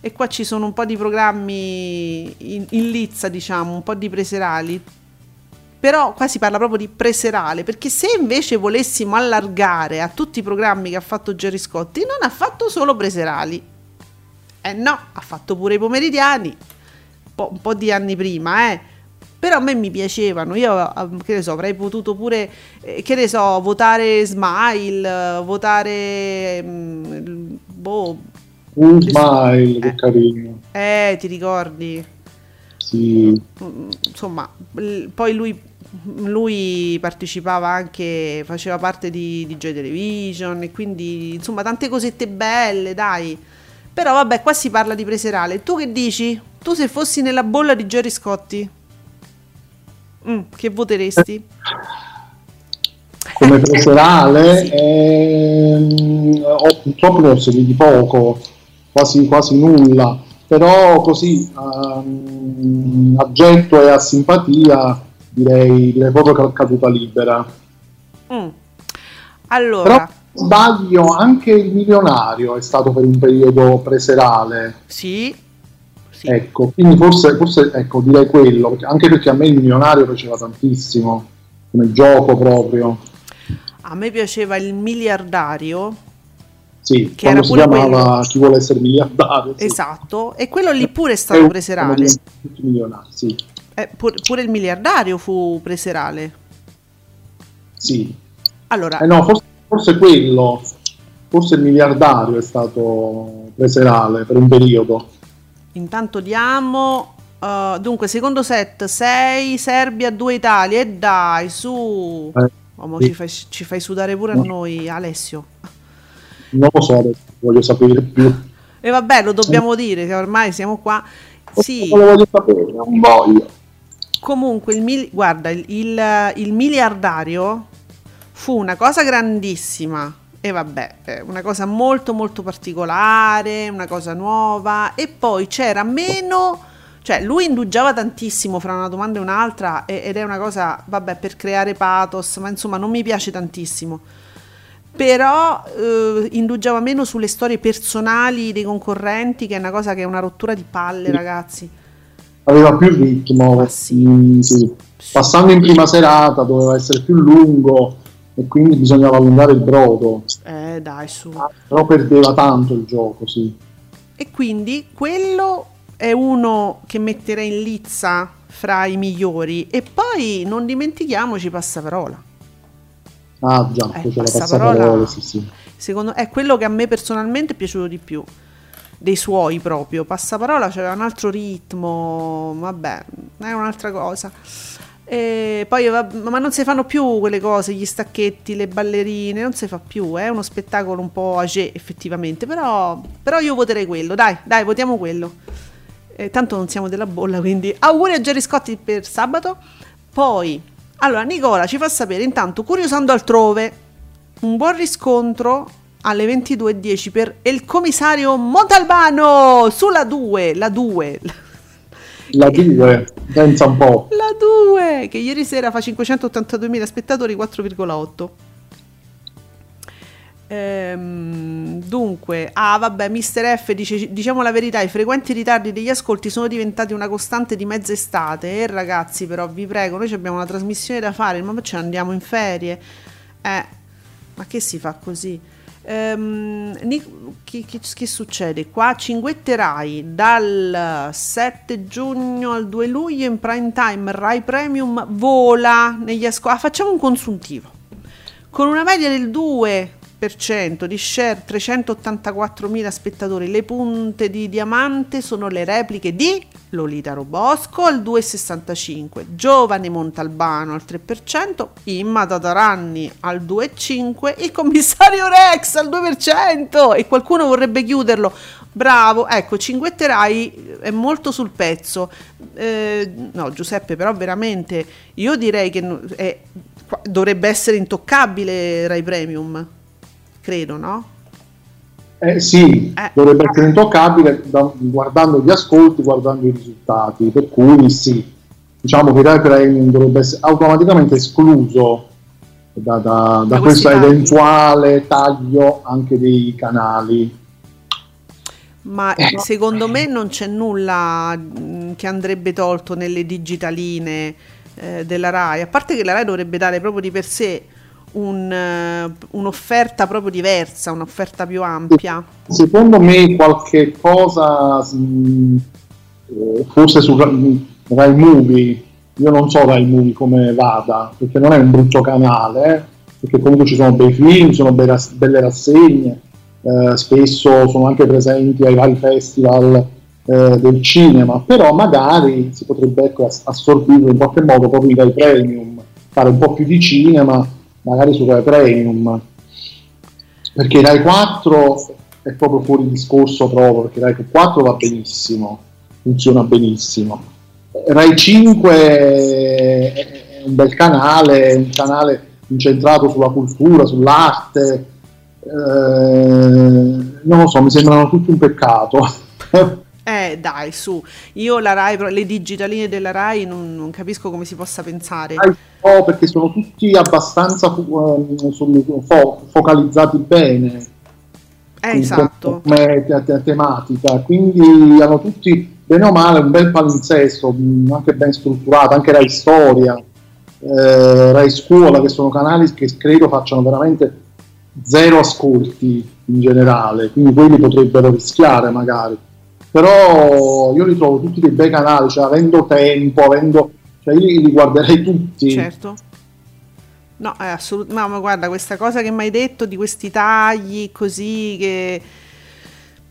e qua ci sono un po' di programmi in, in lizza, diciamo, un po' di preserali. Però qua si parla proprio di preserale, perché se invece volessimo allargare a tutti i programmi che ha fatto Jerry Scotti, non ha fatto solo preserali. Eh no, ha fatto pure i pomeridiani, po', un po' di anni prima, eh. Però a me mi piacevano, io eh, che ne so, avrei potuto pure, eh, che ne so, votare Smile, votare... mm, boh, Un smile, che Eh. carino. eh, ti ricordi? Sì. Mm, insomma, poi lui, lui partecipava anche, faceva parte di, di Joy Television e quindi insomma tante cosette belle, dai. Però vabbè, qua si parla di preserale. Tu che dici? Tu se fossi nella bolla di Jerry Scotti, mm, che voteresti? Come preserale, Sì. ehm, ho, purtroppo ne ho seguiti poco, quasi, quasi nulla, però così ehm, a getto e a simpatia direi, direi proprio caduta libera. Mm. Però Allora, sbaglio, anche il milionario è stato per un periodo preserale. sì, sì. Ecco, quindi forse, forse ecco, direi quello, anche perché a me il milionario piaceva tantissimo, come gioco proprio. a me piaceva il miliardario, Sì, Che era si chiamava quello. Chi vuole essere miliardario. sì. esatto, e quello lì pure è stato sono preserale. tutti milionari, sì. Eh, pur- pure il miliardario fu preserale. sì. Allora, Eh no, forse, forse quello, forse il miliardario è stato preserale per un periodo. Intanto diamo. uh, dunque, secondo set 6 Serbia, 2 Italia. E dai, su. Eh, Oh, sì. ci, fai, ci fai sudare pure a No. noi, Alessio. Non lo so, voglio sapere più. E vabbè, lo dobbiamo dire che ormai siamo qua. Sì, Non lo voglio sapere, non voglio. comunque, il mil- guarda, il, il- il miliardario fu una cosa grandissima. E vabbè, eh, una cosa molto molto particolare, una cosa nuova. E poi c'era meno. Cioè, lui indugiava tantissimo fra una domanda e un'altra ed è una cosa, vabbè, per creare pathos, ma insomma non mi piace tantissimo. Però eh, indugiava meno sulle storie personali dei concorrenti, che è una cosa che è una rottura di palle, Sì. ragazzi. Aveva più ritmo. Ma sì. mm, sì. Passando in prima serata doveva essere più lungo e quindi bisognava allungare il brodo. Eh, dai, su. Però perdeva tanto il gioco, sì. E quindi quello è uno che metterei in lizza fra i migliori. E poi non dimentichiamoci Passaparola. Ah già, Eh, c'è la passaparola. passaparola, sì, sì. Secondo è quello che a me personalmente è piaciuto di più. Dei suoi proprio. Passaparola c'aveva un altro ritmo. Vabbè, è un'altra cosa. E poi, ma non si fanno più quelle cose, gli stacchetti, le ballerine, non si fa più, è uno spettacolo un po' age effettivamente, però, però io voterei quello, dai, dai, votiamo quello. Eh, tanto non siamo della bolla, quindi auguri a Jerry Scotti per sabato. Poi, allora, Nicola ci fa sapere intanto, curiosando altrove, un buon riscontro alle 22.10 per il commissario Montalbano sulla 2, la 2. La 2, pensa un po'. La 2, che ieri sera fa 582.000 spettatori, 4,8. Ehm, dunque, ah vabbè, Mister F dice, diciamo la verità, i frequenti ritardi degli ascolti sono diventati una costante di mezza estate. E ragazzi, però, vi prego, noi abbiamo una trasmissione da fare, ma ce ne andiamo in ferie. Eh, ma che si fa così? Ehm, che, che- che succede? Qua cinguetterai dal 7 giugno al 2 luglio in prime time Rai Premium vola negli ascolti. Ah, facciamo un consuntivo con una media del 2% di share 384.000 spettatori. Le punte di diamante sono le repliche di Lolita Robosco al 2,65 Giovane Montalbano al 3% Imma Tataranni al 2,5 il commissario Rex al 2% e qualcuno vorrebbe chiuderlo. Bravo ecco Cinguetterai è molto sul pezzo. Eh, no Giuseppe però veramente io direi che è- dovrebbe essere intoccabile Rai Premium credo no? Eh, sì, Eh. dovrebbe essere intoccabile da- guardando gli ascolti, guardando i risultati, per cui sì, diciamo che Rai Premium dovrebbe essere automaticamente escluso da, da- da questo eventuale taglio anche dei canali. Ma secondo me non c'è nulla mh, che andrebbe tolto nelle digitaline eh, della RAI, a parte che la RAI dovrebbe dare proprio di per sé un, eh, un'offerta proprio diversa, un'offerta più ampia. Secondo me qualche cosa, mh, eh, forse su Ra- Rai Movie, io non so Rai Movie come vada, perché non è un brutto canale, eh, perché comunque ci sono bei film, sono belle rassegne, spesso sono anche presenti ai vari festival del cinema, però magari si potrebbe ecco, ass- assorbirlo in qualche modo proprio Rai Premium, fare un po' più di cinema, magari su Rai Premium. Perché Rai 4 è proprio fuori discorso proprio perché Rai 4 va benissimo funziona benissimo. Rai 5 è è un bel canale è un canale incentrato sulla cultura sull'arte eh, non lo so mi sembrano tutti un peccato Eh dai, su, io la RAI, le digitaline della RAI non, non capisco come si possa pensare. No, perché sono tutti abbastanza ehm, sul- fo- focalizzati bene Eh, esatto. come te- te- tematica, quindi hanno tutti bene o male un bel palinsesto, anche ben strutturato, anche Rai Storia, eh, Rai Scuola, che sono canali che credo facciano veramente zero ascolti in generale, quindi quelli potrebbero rischiare magari. Però io li trovo tutti dei bei canali, cioè avendo tempo, avendo... Cioè io li guarderei tutti. Certo. No, assolutamente. Ma, ma guarda, questa cosa che mi hai detto di questi tagli così che.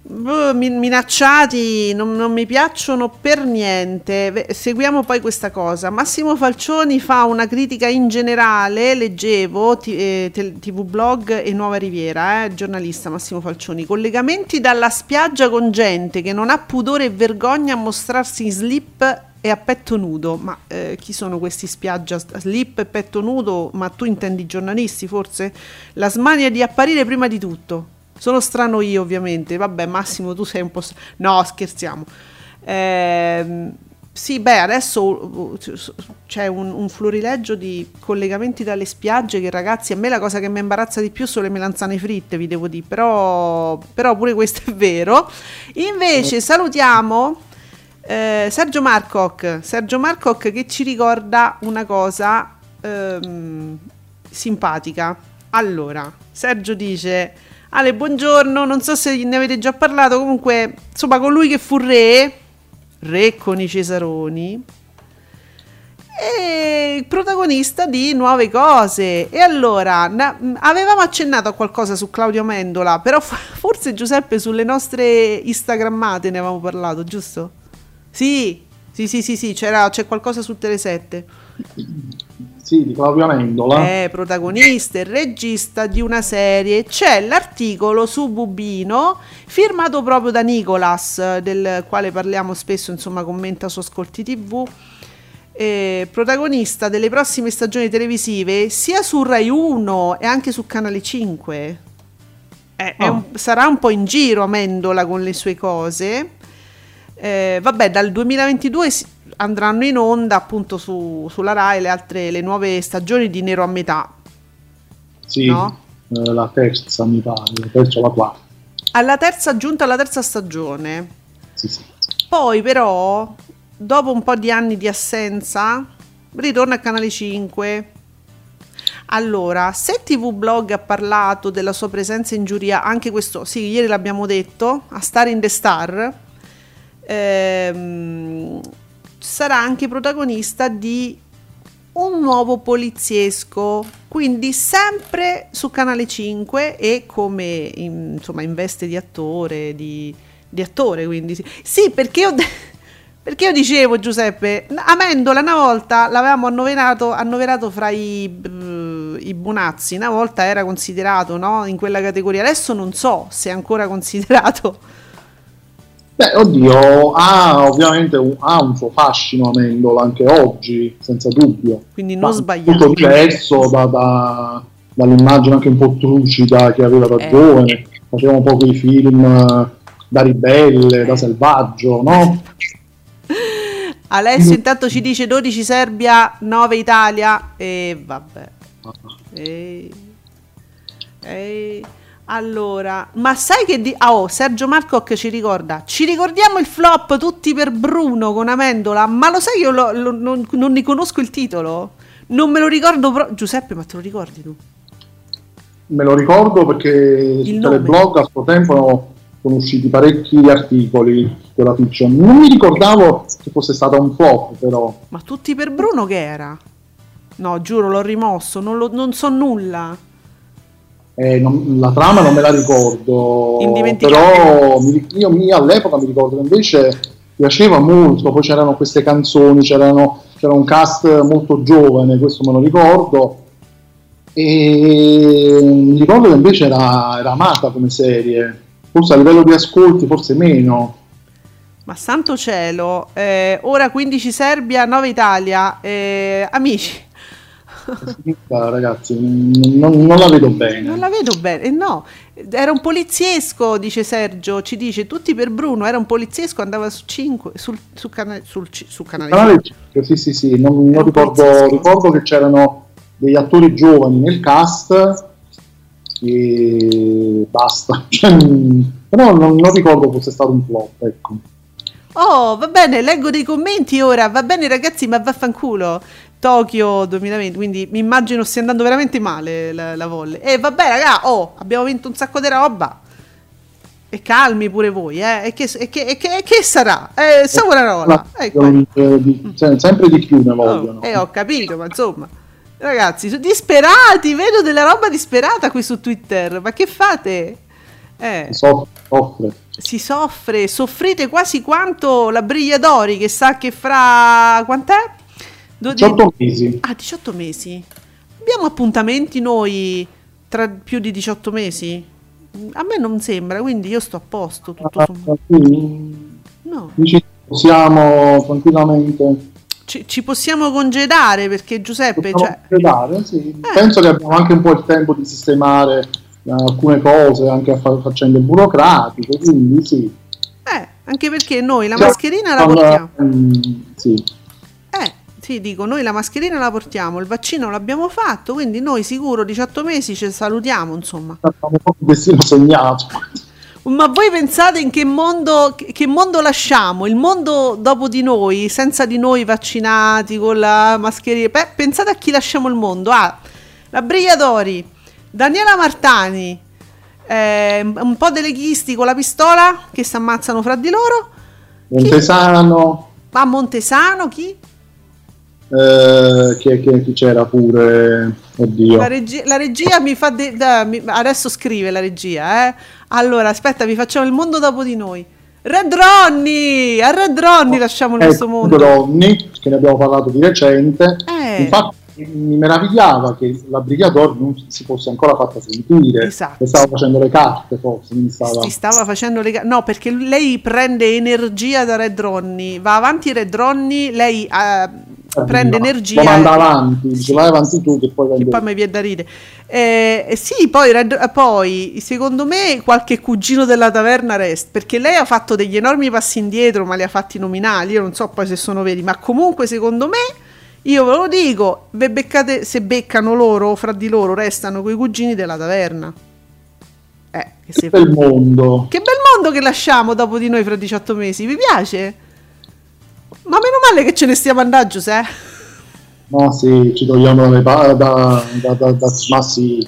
Boh, min- minacciati non, non mi piacciono per niente. Seguiamo poi questa cosa. Massimo Falcioni fa una critica in generale. Leggevo ti- eh, TV Blog e Nuova Riviera, eh, giornalista Massimo Falcioni. Collegamenti dalla spiaggia con gente che non ha pudore e vergogna a mostrarsi in slip e a petto nudo. Ma eh, chi sono questi spiaggia slip e petto nudo? Ma tu intendi giornalisti forse? La smania di apparire prima di tutto. Sono strano io ovviamente. Vabbè Massimo tu sei un po'... No scherziamo. Ehm, sì, beh, adesso c'è un, un florileggio di collegamenti dalle spiagge che ragazzi, a me la cosa che mi imbarazza di più sono le melanzane fritte, vi devo dire, però, però pure questo è vero. Invece salutiamo eh, Sergio Marcoc, Sergio Marcoc che ci ricorda una cosa ehm, simpatica. Allora, Sergio dice: Ale, buongiorno. Non so se ne avete già parlato. Comunque, insomma, colui che fu re, re con i Cesaroni, e il protagonista di nuove cose. E allora na- avevamo accennato a qualcosa su Claudio Mendola, però forse Giuseppe sulle nostre Instagrammate ne avevamo parlato, giusto? Sì, sì, sì, sì, sì, c'era, c'è qualcosa su Tele7. Sì, di Claudio Amendola. È protagonista e regista di una serie. C'è l'articolo su Bubino firmato proprio da Nicolas, del quale parliamo spesso, insomma, commenta su Ascolti TV. eh, protagonista delle prossime stagioni televisive sia su Rai 1 e anche su Canale 5. Eh, Oh. un- sarà un po' in giro Amendola con le sue cose. Eh, vabbè, dal 2022 si- andranno in onda appunto su- sulla Rai le altre le nuove stagioni di Nero a metà. Sì, No? eh, la terza mi pare, la terza o la quarta. Alla terza giunta alla terza stagione. Sì, sì. Poi però, dopo un po' di anni di assenza, ritorna a Canale 5. Allora, se TV Blog ha parlato della sua presenza in giuria, anche questo, sì, ieri l'abbiamo detto, a Star in the Star, ehm, sarà anche protagonista di un nuovo poliziesco, quindi sempre su Canale 5 e come in, insomma in veste di attore, di, di attore quindi sì, Sì, perché io, *laughs* perché io dicevo Giuseppe, Amendola una volta l'avevamo annoverato, annoverato fra i, eh, i bonazzi, una volta era considerato no, in quella categoria, adesso non so se è ancora considerato. Beh, oddio, ha ovviamente un, ha un suo fascino Amendola anche oggi, senza dubbio. Quindi non Ma sbagliato. Tutto diverso da- da- dall'immagine anche un po' trucida che aveva da Eh. giovane. Faceva un po' quei film eh, da ribelle, Eh. da selvaggio, no? *laughs* Alessio intanto ci dice 12 Serbia, 9 Italia e vabbè. E... e- Allora, ma sai che di... ah, oh, Sergio Marcoc ci ricorda, ci ricordiamo il flop tutti per Bruno con Amendola, ma lo sai che io lo- lo- non, non ne conosco il titolo? Non me lo ricordo proprio. Giuseppe, ma te lo ricordi tu? Me lo ricordo perché su nome. Teleblog a suo tempo sono usciti parecchi articoli su quella fiction. Non mi ricordavo che fosse stata un flop, però. Ma tutti per Bruno che era? No, giuro, l'ho rimosso, non, lo- non so nulla. Eh, non- la trama non me la ricordo, però mi- io, mi- all'epoca mi ricordo che invece piaceva molto, poi c'erano queste canzoni, c'erano- c'era un cast molto giovane, questo me lo ricordo, e mi ricordo che invece era, era amata come serie, forse a livello di ascolti forse meno. Ma santo cielo, eh, ora 15 Serbia, 9 Italia. eh, amici, ragazzi, non, non la vedo bene. non la vedo bene. eh, no, era un poliziesco, dice Sergio. Ci dice tutti per Bruno. Era un poliziesco, andava su 5, sul, su, cana- sul su canale Canale 5. 5, sì, sì, sì, non, non ricordo, ricordo che c'erano degli attori giovani nel cast e basta, *laughs* Cioè, però non, non ricordo fosse stato un flop, ecco. Oh, va bene, leggo dei commenti ora. Va bene, ragazzi, ma vaffanculo. Tokyo 2020, quindi mi immagino stia andando veramente male la, la volle. E vabbè, raga, oh, abbiamo vinto un sacco di roba. E calmi pure voi, eh. E che, e che, e che, e che sarà? Eh, Savonarola. Ecco. Cioè, sempre di più ne vogliono. Oh, eh, ho capito, ma insomma. Ragazzi, sono disperati, vedo della roba disperata qui su Twitter. Ma che fate? Eh, soffre. si soffre, soffrite quasi quanto la Brigliadori che sa che fra quant'è? Dodi- 18 mesi. Ah, 18 mesi. Abbiamo appuntamenti noi tra più di 18 mesi? A me non sembra, quindi io sto a posto. Tutto sommato. Quindi, No. dici, possiamo tranquillamente Ci, ci possiamo congedare perché Giuseppe, possiamo cioè, completare, sì. Eh. penso che abbiamo anche un po' il tempo di sistemare eh, alcune cose, anche a fa- faccende burocratiche, quindi sì. eh, anche perché noi la Cioè, mascherina la portiamo. mm, sì. Sì, dico, noi la mascherina la portiamo, il vaccino l'abbiamo fatto, quindi noi sicuro 18 mesi ci salutiamo, insomma. Destino segnato. Ma voi pensate in che mondo, che mondo lasciamo? Il mondo dopo di noi, senza di noi vaccinati, con la mascherina? Beh, pensate a chi lasciamo il mondo. Ah, la Brigliatori, Daniela Martani, eh, un po' dei leghisti con la pistola che si ammazzano fra di loro. Montesano, A Montesano, chi? Eh, che, che- chi c'era pure, oddio. La, regi- la regia mi fa... de- da- mi- adesso scrive la regia, eh. Allora, aspetta, vi facciamo il mondo dopo di noi. Red Ronnie! A Red Ronnie lasciamo il nostro mondo. Ronny, che ne abbiamo parlato di recente. Eh. Infatti mi meravigliava che la Brigador non si fosse ancora fatta sentire. Esatto. Stava facendo le carte, forse. stava... Si stava facendo le ga- No, perché lei prende energia da Red Ronnie. Va avanti Red Ronnie, lei eh, prende energia manda e- avanti, dice vai avanti tu che poi vengo poi mi viene da ridere. Eh, eh, sì, poi, eh, poi secondo me qualche cugino della taverna resta perché lei ha fatto degli enormi passi indietro, ma li ha fatti nominali. Io non so poi se sono veri, ma comunque secondo me, io ve lo dico, ve beccate, se beccano loro, fra di loro, restano quei cugini della taverna. Eh, che, Che bel mondo. che bel mondo che lasciamo dopo di noi fra 18 mesi, vi piace? Ma meno male che ce ne stiamo andando, Giuseppe. Ma sì, ci togliamo dalle pa- da, da, da, da- ma sì.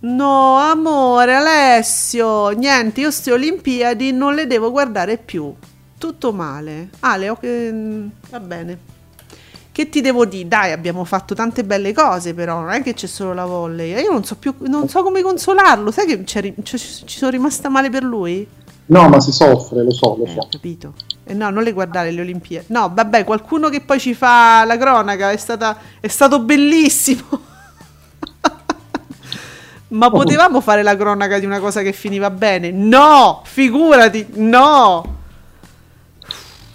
No, amore, Alessio, niente, io queste Olimpiadi non le devo guardare più. Tutto male. Ale, mm, va bene. Che ti devo dire? Dai, abbiamo fatto tante belle cose, però non è che c'è solo la volley. Io non so più, non so come consolarlo. Sai che ci sono rimasta male per lui? No, ma si soffre, lo so, lo Eh, so. ho capito. E no, non le guardare le Olimpiadi. No, vabbè, qualcuno che poi ci fa la cronaca è, stata, è stato bellissimo. *laughs* Ma potevamo fare la cronaca di una cosa che finiva bene? No, figurati, no.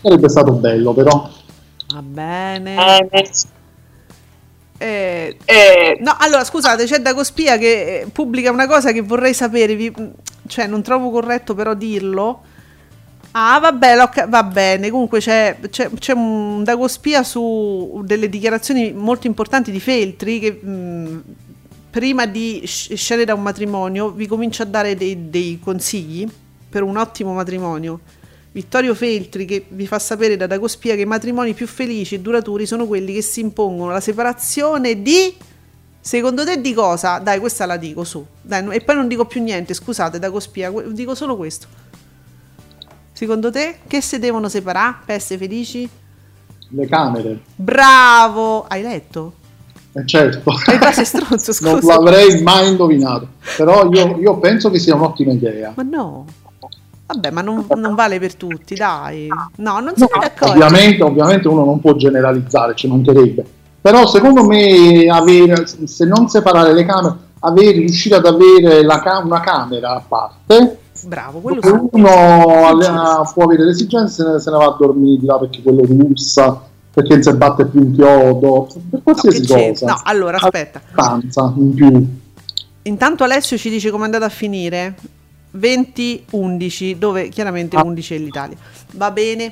Sarebbe stato bello, però. Va bene. Eh, no, allora scusate, c'è Dagospia che eh, pubblica una cosa che vorrei sapere, vi- cioè non trovo corretto però dirlo. Ah, vabbè, va bene. Comunque c'è, c'è, c'è un Dagospia su delle dichiarazioni molto importanti di Feltri che mh, prima di sc- scendere da un matrimonio vi comincia a dare dei, dei consigli per un ottimo matrimonio. Vittorio Feltri che vi fa sapere da Dagospia che i matrimoni più felici e duraturi sono quelli che si impongono la separazione di... Secondo te di cosa? Dai, questa la dico su. Dai, e poi non dico più niente, scusate Dagospia, dico solo questo. Secondo te che se devono separare per essere felici? Le camere, Bravo! Hai letto? eh, certo. Hai base *laughs* stronzo, non scusa. l'avrei mai indovinato. Però io, io penso che sia un'ottima idea. Ma no. Vabbè, ma non, non vale per tutti, dai. No, non siamo No, d'accordo. ovviamente, ovviamente uno non può generalizzare, ci mancherebbe. Però secondo me avere, se non separare le camere, avere, riuscire ad avere la ca- una camera a parte, Bravo, quello sì. uno alle- può avere le esigenze se ne, se ne va a dormire là perché quello russa, perché non si batte più in chiodo, per No, qualsiasi che c'è? cosa. No, allora, aspetta. Stanza in più. Intanto Alessio ci dice come è andata a finire. 20-11, dove chiaramente Ah. 11 è l'Italia. Va bene.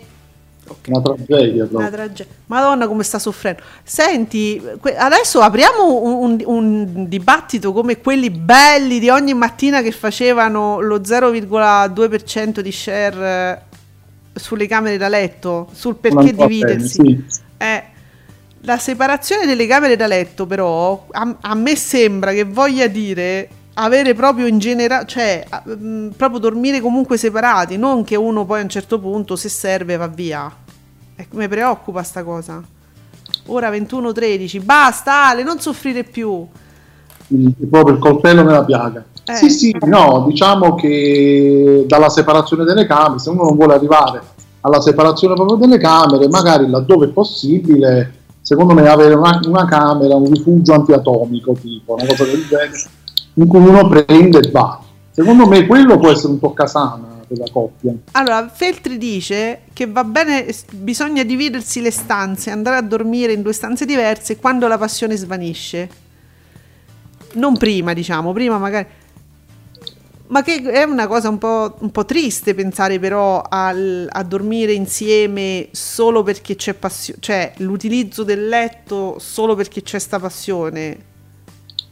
Una tragedia Una proprio. tragedia. Madonna come sta soffrendo. Senti, que- adesso apriamo un, un- un dibattito come quelli belli di ogni mattina che facevano lo 0,2% di share eh, sulle camere da letto, sul perché bene, dividersi. sì. Eh, la separazione delle camere da letto, però, a, a me sembra che voglia dire avere proprio in generale, cioè a- mm, proprio dormire comunque separati, non che uno poi a un certo punto, se serve, va via. E mi preoccupa sta cosa. Ora 21.13, basta Ale, non soffrire più. proprio il coltello nella piaga. Eh. Sì, sì, no, diciamo che dalla separazione delle camere, se uno non vuole arrivare alla separazione proprio delle camere, magari laddove è possibile, secondo me avere una, una camera, un rifugio antiatomico, tipo, una cosa del genere, in cui uno prende e va. Secondo me quello può essere un toccasana per la coppia. Allora, Feltri dice che va bene, bisogna dividersi le stanze, andare a dormire in due stanze diverse quando la passione svanisce. Non prima, diciamo, prima magari. Ma che è una cosa un po', un po' triste pensare però al- a dormire insieme solo perché c'è passione, cioè l'utilizzo del letto solo perché c'è sta passione.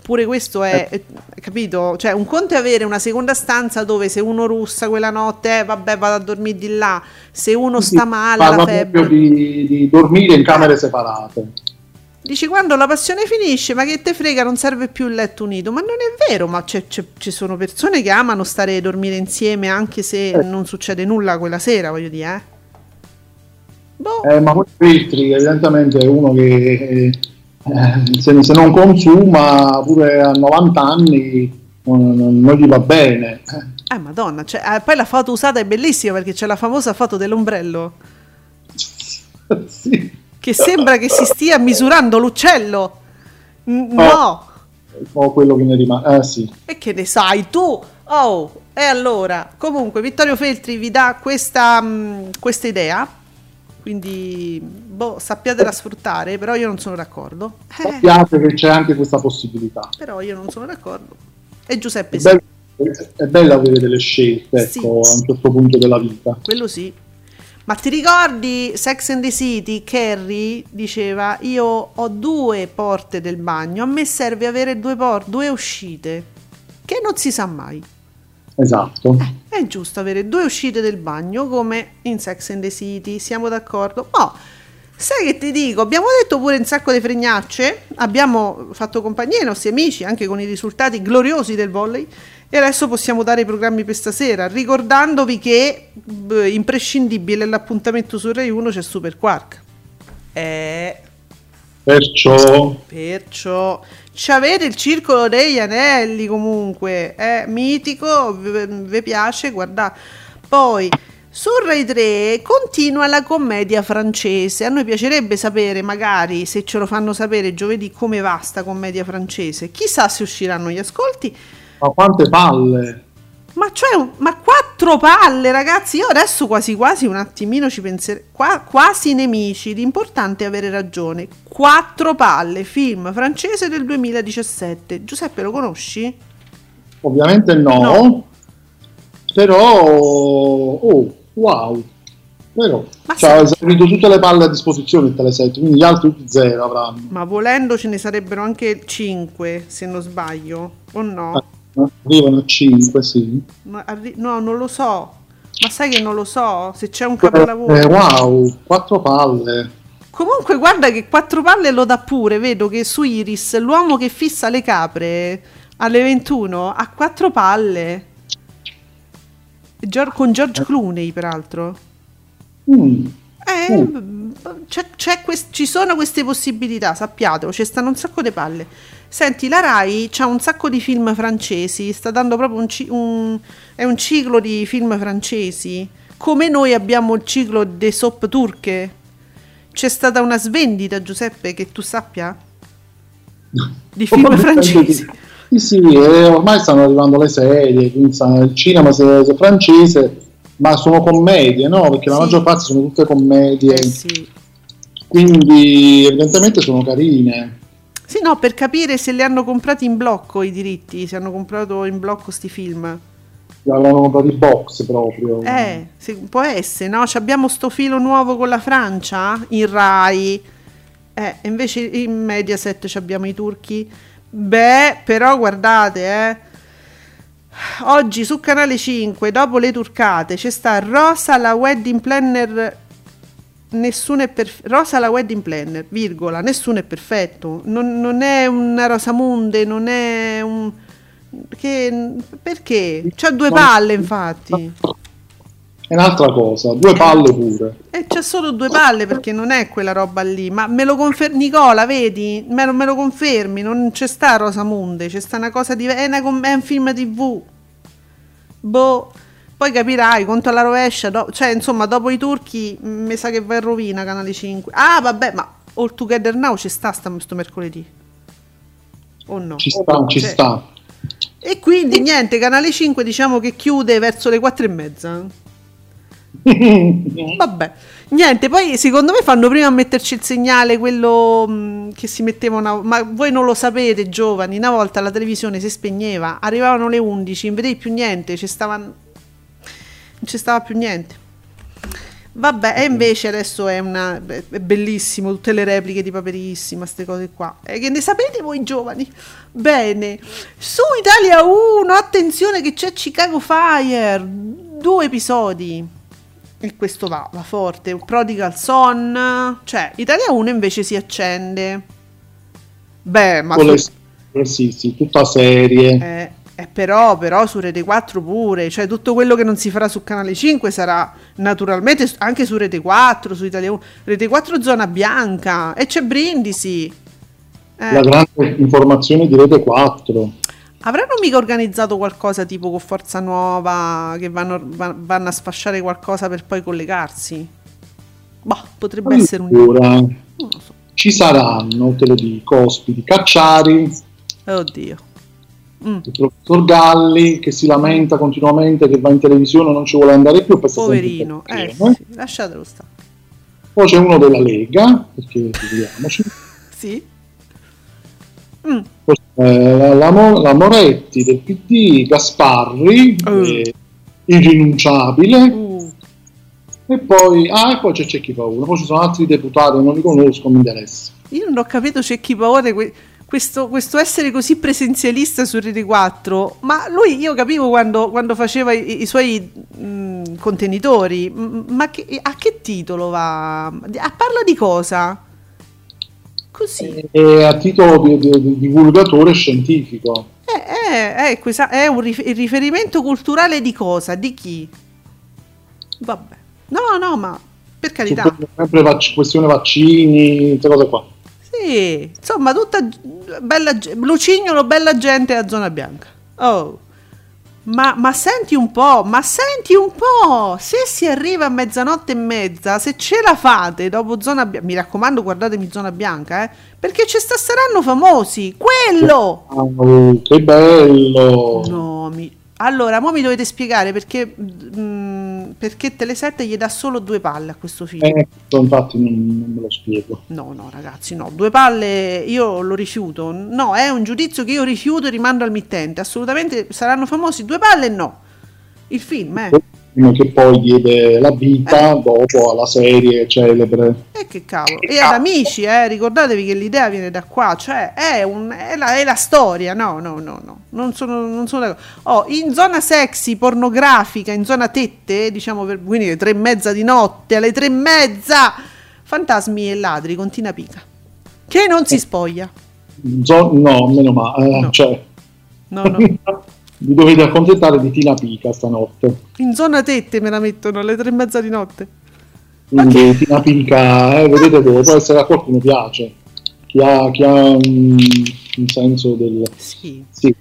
Pure questo è, è- capito? Cioè, un conto è avere una seconda stanza dove se uno russa quella notte, eh, vabbè, vado a dormire di là. Se uno sta male, Parla la febbre. di, di dormire in camere separate. Dici quando la passione finisce, ma che te frega, non serve più il letto unito. Ma non è vero, ma c'è- c'è- ci sono persone che amano stare a dormire insieme anche se Eh. non succede nulla quella sera, voglio dire, eh. Boh. Eh, ma poi Feltri evidentemente è uno che eh, se, se non consuma pure a 90 anni non, non- gli va bene. Eh, madonna, cioè, eh, poi la foto usata è bellissima perché c'è la famosa foto dell'ombrello sì. che sembra che si stia misurando l'uccello. N- no, O quello che ne rimane. Eh sì. e che ne sai tu? Oh, e allora, comunque Vittorio Feltri vi dà questa, mh, questa idea, quindi boh, sappiatela sfruttare, però io non sono d'accordo. Eh, Sappiate che c'è anche questa possibilità. però io non sono d'accordo. E Giuseppe È sì, bello, è bello avere delle scelte Sì. ecco, a un certo punto della vita. quello sì. Ma ti ricordi Sex and the City? Carrie diceva: Io ho due porte del bagno, a me serve avere due, por- due uscite, che non si sa mai. Esatto. È giusto avere due uscite del bagno come in Sex and the City, siamo d'accordo? Ma sai che ti dico? Abbiamo detto pure un sacco di fregnacce, abbiamo fatto compagnia ai nostri amici anche con i risultati gloriosi del volley e adesso possiamo dare i programmi per stasera, ricordandovi che beh, imprescindibile l'appuntamento su Rai 1 c'è Super Quark. Eh, Perciò Perciò ci avete il circolo degli anelli comunque, è mitico, vi piace, guarda. Poi su Rai 3 continua la commedia francese. A noi piacerebbe sapere, magari se ce lo fanno sapere giovedì, come va sta commedia francese. Chissà se usciranno gli ascolti. ma quante palle! Ma cioè, ma quattro palle, ragazzi. Io adesso quasi quasi un attimino ci penserei. Qua, quasi nemici. L'importante è avere ragione. Quattro palle, film francese del 2017. Giuseppe, lo conosci? Ovviamente no, No. però oh, wow. Però Ma cioè, ha esaurito tutte le palle a disposizione il Teleset, quindi gli altri tutti zero avranno. Ma volendo ce ne sarebbero anche cinque, se non sbaglio. O no? Arrivano a 5, sì. Arri- no, non lo so. Ma sai che non lo so? Se c'è un capolavoro. Eh, wow, quattro palle. Comunque, guarda che quattro palle lo dà pure. Vedo che su Iris l'uomo che fissa le capre alle 21 ha quattro palle. Gior- con George Clooney, peraltro. Mm. Eh, b- c'è- c'è quest- ci sono queste possibilità, sappiatelo, ci stanno un sacco di palle. Senti, la Rai c'ha un sacco di film francesi, sta dando proprio un, ci- un- è un ciclo di film francesi, come noi abbiamo il ciclo delle soap turche. C'è stata una svendita, Giuseppe, che tu sappia? Di film francesi. Sì, sì, e ormai stanno arrivando le serie, quindi il cinema se, se francese, ma sono commedie, no? Perché la Sì. maggior parte sono tutte commedie, Eh sì. quindi evidentemente sono carine. Sì, no, per capire se li hanno comprati in blocco i diritti, se hanno comprato in blocco sti film. Avevano comprato i box proprio. Eh, se- può essere, no? Ci abbiamo sto filo nuovo con la Francia in Rai. Eh, e invece in Mediaset ci abbiamo i turchi. Beh, però guardate, eh. Oggi su Canale 5, dopo le turcate, c'è sta Rosa la wedding planner. Nessuno è perfetto. Rosa la wedding planner, virgola, nessuno è perfetto. Non, non è una Rosamunde, non è un. Che, perché? C'ha due palle, infatti. È un'altra cosa, due palle pure. E c'è solo due palle perché non è quella roba lì. Ma me lo confermi, Nicola, vedi? Me lo, me lo confermi? Non c'è sta Rosamunde, c'è sta una cosa diversa. È, è un film TV. Boh. Poi capirai, conto alla rovescia. do- cioè, insomma, dopo i turchi, mh, mi sa che va in rovina Canale 5. Ah, vabbè, ma All Together Now ci sta sta- sto mercoledì. O no? Ci sta, ci Cioè, sta. E quindi niente, Canale 5 diciamo che chiude verso le 4 e mezza. *laughs* Vabbè, niente, poi secondo me fanno prima a metterci il segnale, quello mh, che si metteva una... Ma voi non lo sapete, giovani, una volta la televisione si spegneva, arrivavano le 11, non vedevi più niente, ci stava... non ci stava più niente. Vabbè, e invece adesso è, una, è bellissimo, tutte le repliche di Paperissima, queste cose qua. E che ne sapete voi giovani? Bene, su Italia 1, attenzione che c'è Chicago Fire, due episodi. E questo va, va forte. Prodigal Son, cioè Italia 1 invece si accende. Beh, ma Con le- su- eh, sì, sì, tutta serie. eh, eh, però, però su Rete 4 pure, cioè tutto quello che non si farà su Canale 5 sarà naturalmente anche su Rete 4, su Italia 1. Rete 4 zona bianca e c'è Brindisi. Eh, La grande informazione di Rete 4. Avranno mica organizzato qualcosa tipo con Forza Nuova che vanno, va- vanno a sfasciare qualcosa per poi collegarsi? Boh, potrebbe essere un... Allora, Non lo so. ci saranno, te lo dico, ospiti Cacciari, Oddio. Mm, il professor Galli che si lamenta continuamente che va in televisione e non ci vuole andare più. poverino. Eh, sì, lasciatelo stare. Poi c'è uno della Lega, perché *laughs* figuriamoci. Sì. Poi c'è la, la Mo- la Moretti del PD, Gasparri, Mm. eh, irrinunciabile. Uh, E poi, ah, e poi c'è Cecchi Paura. Poi ci sono altri deputati, non li conosco, mi interessa. io non ho capito c'è chi paura que- questo, questo essere così presenzialista su Rete 4, ma lui io capivo quando, quando faceva i, i suoi mh, contenitori, m- ma che- a che titolo va? A parla di cosa? Così. E a titolo di, di- di divulgatore scientifico. Eh, eh, esa- è un riferimento culturale di cosa? Di chi? Vabbè. No, no, ma per carità. Sempre vac- questione vaccini, queste cose qua. Sì, insomma, tutta bella Lucignolo, bella gente a zona bianca. Oh. Ma, ma senti un po', ma senti un po', se si arriva a mezzanotte e mezza, se ce la fate dopo zona bianca, mi raccomando guardatemi zona bianca, eh, perché ci sta- saranno famosi, quello! Ah, che bello! No, mi... Allora, mo mi dovete spiegare perché, mm, perché Telesette gli dà solo due palle a questo film. Eh, infatti non, non me lo spiego. No, no, ragazzi, no. Due palle io lo rifiuto. No, è un giudizio che io rifiuto e rimando al mittente. Assolutamente saranno famosi due palle no. Il film, eh. Uno che poi diede la vita dopo alla serie celebre. E che cavolo. E ad amici, eh, ricordatevi che l'idea viene da qua, cioè è, un- è la, è la storia. No, no, no, no. Non sono, non sono d'accordo. Oh, in zona sexy, pornografica, in zona tette, diciamo per quindi alle tre e mezza di notte, alle tre e mezza, fantasmi e ladri con Tina Pica. Che non si spoglia. Zo- no, meno male. eh, No. Cioè, No, no. *laughs* vi dovete accontentare di Tina Pica stanotte. In zona tette me la mettono alle tre e mezza di notte. Quindi Tina Pica, eh, vedete voi, può essere a qualcuno piace. Chi ha, chi ha un, un senso del... Sì. Sì,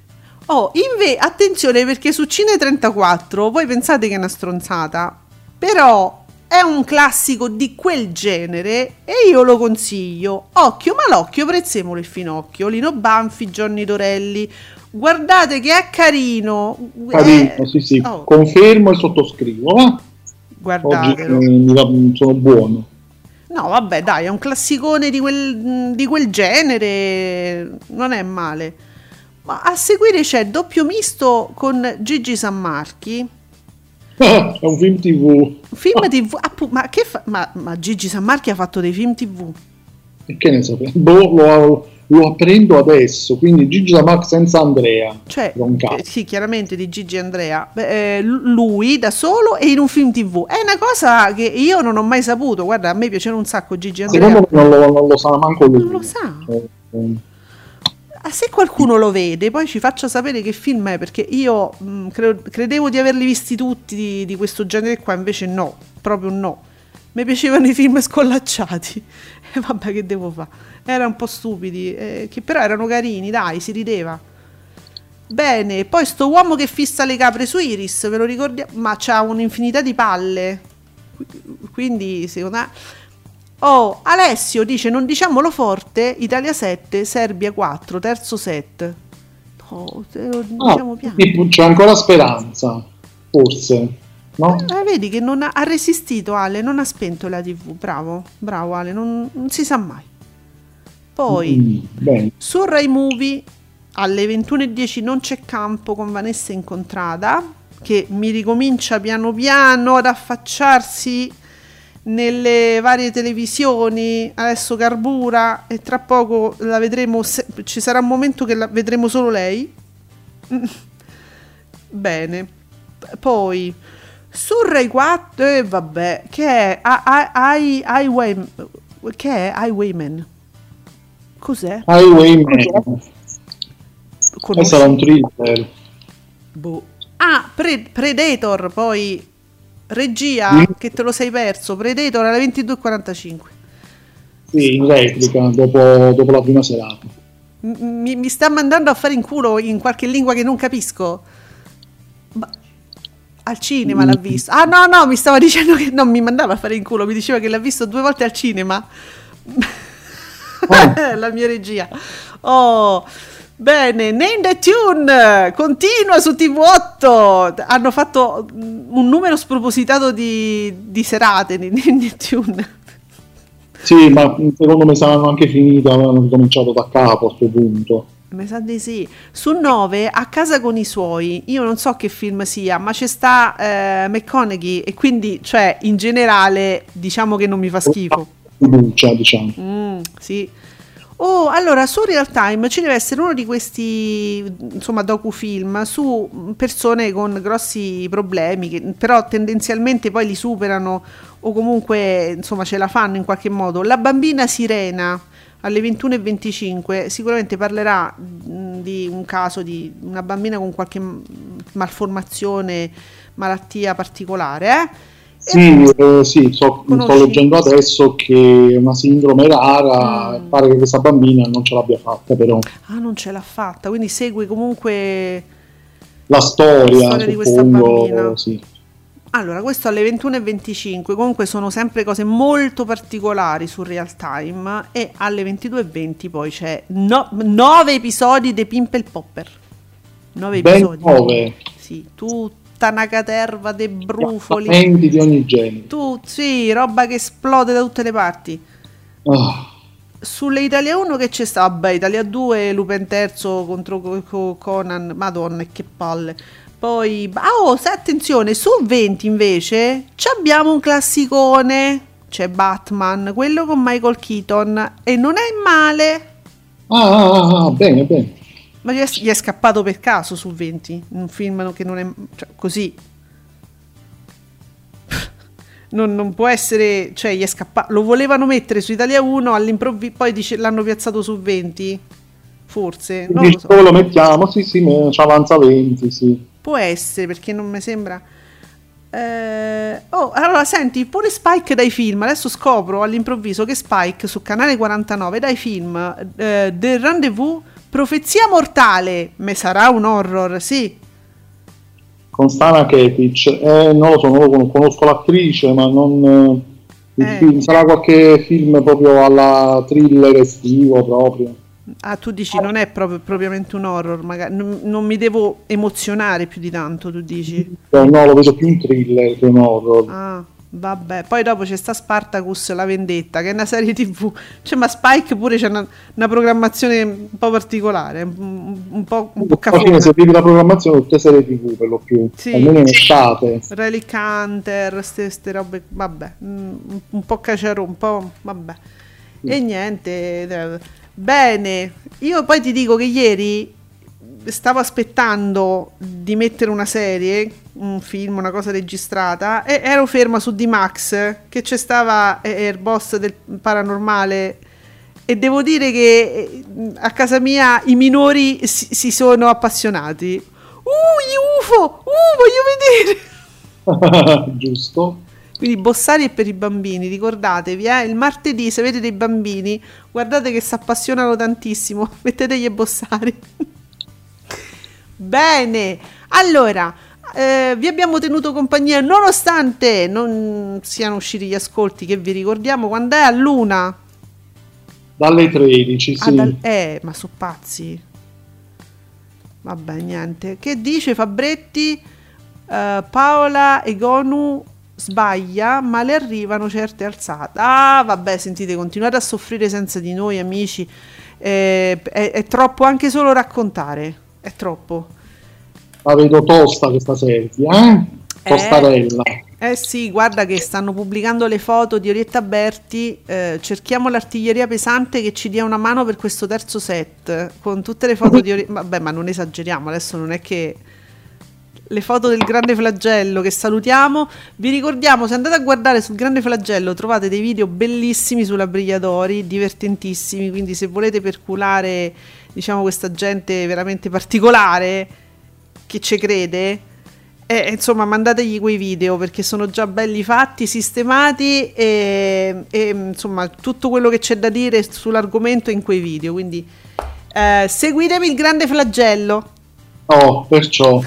Oh, inve- attenzione perché su Cine 34 voi pensate che è una stronzata, però è un classico di quel genere e io lo consiglio. Occhio malocchio, prezzemolo il finocchio, Lino Banfi, Johnny Dorelli. Guardate che è carino. carino, Eh, sì, sì. oh, Confermo e sottoscrivo. va? Oggi eh, sono buono. No, vabbè, dai, è un classicone di quel, di quel genere, non è male. Ma a seguire c'è doppio misto con Gigi Sammarchi. è un film tv. Film TV, appu- ma, che fa- ma, ma Gigi Sammarchi ha fatto dei film TV. E che ne sapete? Boh, lo, lo apprendo adesso. Quindi Gigi D'Amac senza Andrea. Cioè, eh, sì, chiaramente di Gigi Andrea. Beh, eh, lui da solo e in un film TV. È una cosa che io non ho mai saputo. Guarda, a me piaceva un sacco Gigi Andrea. Secondo me non lo, non lo sa manco lui. Non lo sa. Eh, eh, Ah, se qualcuno lo vede, poi ci faccia sapere che film è, perché io mh, cre- credevo di averli visti tutti di, di questo genere qua, invece no, proprio no. Mi piacevano i film scollacciati. E *laughs* vabbè, che devo fare? Erano un po' stupidi, eh, che però erano carini, dai, si rideva. Bene, poi sto uomo che fissa le capre su Iris, ve lo ricordiamo? Ma c'ha un'infinità di palle. Qu- Quindi, secondo me... Oh, Alessio dice, non diciamolo forte, Italia 7, Serbia 4, terzo set. Oh, te lo ah, diciamo piano. tipo, c'è ancora speranza, forse. No? Eh, vedi che non ha, ha resistito Ale, non ha spento la tv, bravo, bravo Ale, non, non si sa mai. Poi, Mm, su Rai Movie alle 21.10 non c'è campo con Vanessa Incontrada, che mi ricomincia piano piano ad affacciarsi nelle varie televisioni, adesso carbura e tra poco la vedremo, se- ci sarà un momento che la vedremo solo lei. *laughs* Bene, poi su Rai 4, eh, vabbè, che è I- I- I- Highway- che è Highwayman? Cos'è? Highwayman. Questo era un thriller. Boh. Ah, Pre- Predator, poi regia, Mm. che te lo sei perso, Predator alle 22.45. Sì, in replica, dopo, dopo la prima serata. Mi, mi sta mandando a fare in culo in qualche lingua che non capisco. Al cinema l'ha visto. Ah no, no, mi stava dicendo che non mi mandava a fare in culo, mi diceva che l'ha visto due volte al cinema. Oh. *laughs* La mia regia. Oh, bene, Name the Tune continua su TV8. Hanno fatto un numero spropositato di, di serate di Name the Tune. Sì, ma secondo me saranno anche finite, avranno ricominciato da capo a questo punto. Mi sa di sì. Su 9, a casa con i suoi, io non so che film sia, ma c'è sta eh, McConaughey e quindi, cioè, in generale, diciamo che non mi fa schifo. Fiducia, diciamo. Mm, sì. Oh, allora su Real Time ci deve essere uno di questi insomma docufilm su persone con grossi problemi che però tendenzialmente poi li superano o comunque insomma ce la fanno in qualche modo. La bambina sirena alle 21.25 sicuramente parlerà di un caso di una bambina con qualche malformazione, malattia particolare, eh? Sì, eh, sì, so- sto leggendo adesso che è una sindrome rara, Mm. pare che questa bambina non ce l'abbia fatta, però Ah, non ce l'ha fatta, quindi segue comunque la storia, La storia di questa suppongo, bambina. sì. Allora, questo alle 21.25, comunque sono sempre cose molto particolari su Real Time e alle 22.20 poi c'è 9 episodi di Pimple Popper. 9 Ben episodi. nove. Sì, tutta una caterva di brufoli. Di ogni genere. Tu, sì, roba che esplode da tutte le parti. Ah, Sulle Italia 1 che c'è sta? Vabbè, Italia 2, Lupin terzo contro Co- Co- Conan, madonna che palle. Poi, ah, oh, se- attenzione, su 20 invece abbiamo un classicone, c'è Batman, quello con Michael Keaton, e non è male, ah, ah, ah, bene, bene. ma gli è, gli è scappato per caso su 20, un film che non è cioè, così. *laughs* Non, non può essere, cioè gli è scappato, lo volevano mettere su Italia 1, all'improvviso poi dice, l'hanno piazzato su 20, forse, non lo so. lo mettiamo? Sì, sì, ci avanza 20, sì. Può essere perché non mi sembra. Eh, oh, allora senti, pure Spike dai film. Adesso scopro all'improvviso che Spike su canale 49 dai film eh, The Rendezvous, Profezia Mortale. Me sarà un horror, sì. Con Stana Kepic, eh, non lo so, non lo conosco, l'attrice, ma non... eh, Eh. film- sarà qualche film proprio alla thriller estivo proprio. Ah, tu dici non è proprio, propriamente un horror, magari non, non mi devo emozionare più di tanto, tu dici. Eh, no, lo vedo più un thriller che un horror. Ah, vabbè. Poi dopo c'è sta Spartacus La Vendetta, che è una serie TV. Cioè, ma Spike pure c'è una, una programmazione un po' particolare, un, un po', un po' Alla fine cafona. seguivi la programmazione tutte serie tv per lo più, Sì. almeno in estate. Relic Hunter, ste, robe, vabbè, mm, un, un po' cacciaro, un po', vabbè. E niente, eh, bene, io poi ti dico che ieri stavo aspettando di mettere una serie, un film, una cosa registrata, e ero ferma su D-Max, che c'è stava eh, il boss del paranormale, e devo dire che eh, a casa mia i minori si, si sono appassionati. Uh, gli UFO! Uh, voglio vedere! *laughs* Giusto? Quindi Bossari è per i bambini, ricordatevi, eh? il martedì se avete dei bambini, guardate che si appassionano tantissimo, *laughs* mettetegli Bossari. Bene, allora, eh, vi abbiamo tenuto compagnia nonostante non siano usciti gli ascolti che vi ricordiamo quando è a luna. Dalle 13, Ah, sì. dal- eh, ma sono pazzi. Vabbè, niente. Che dice Fabretti? Eh, Paola Egonu sbaglia, ma le arrivano certe alzate. Ah, vabbè, sentite, continuate a soffrire senza di noi, amici. Eh, è, è troppo anche solo raccontare. È troppo. La vedo tosta questa serie, eh? Tostarella. Eh sì, guarda che stanno pubblicando le foto di Orietta Berti. eh, cerchiamo l'artiglieria pesante che ci dia una mano per questo terzo set. Con tutte le foto di Orietta. Vabbè, ma non esageriamo, adesso non è che. Le foto del grande flagello che salutiamo. Vi ricordiamo, se andate a guardare sul grande flagello trovate dei video bellissimi sulla Brigliatori, divertentissimi. Quindi, se volete perculare, diciamo, questa gente veramente particolare che ci crede, eh, insomma, mandategli quei video perché sono già belli fatti, sistemati e, e, insomma tutto quello che c'è da dire sull'argomento è in quei video. Quindi eh, seguitemi il grande flagello. Oh, perciò.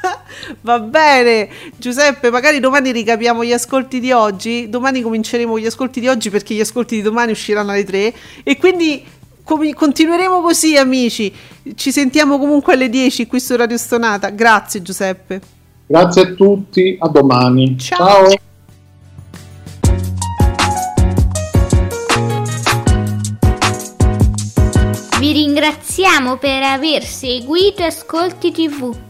*laughs* Va bene, Giuseppe, magari domani ricapiamo gli ascolti di oggi. Domani cominceremo gli ascolti di oggi perché gli ascolti di domani usciranno alle 3 e quindi com- continueremo così, amici. Ci sentiamo comunque alle 10 qui su Radio Stonata. Grazie Giuseppe. Grazie a tutti, a domani. Ciao. Ciao. Vi ringraziamo per aver seguito Ascolti TV.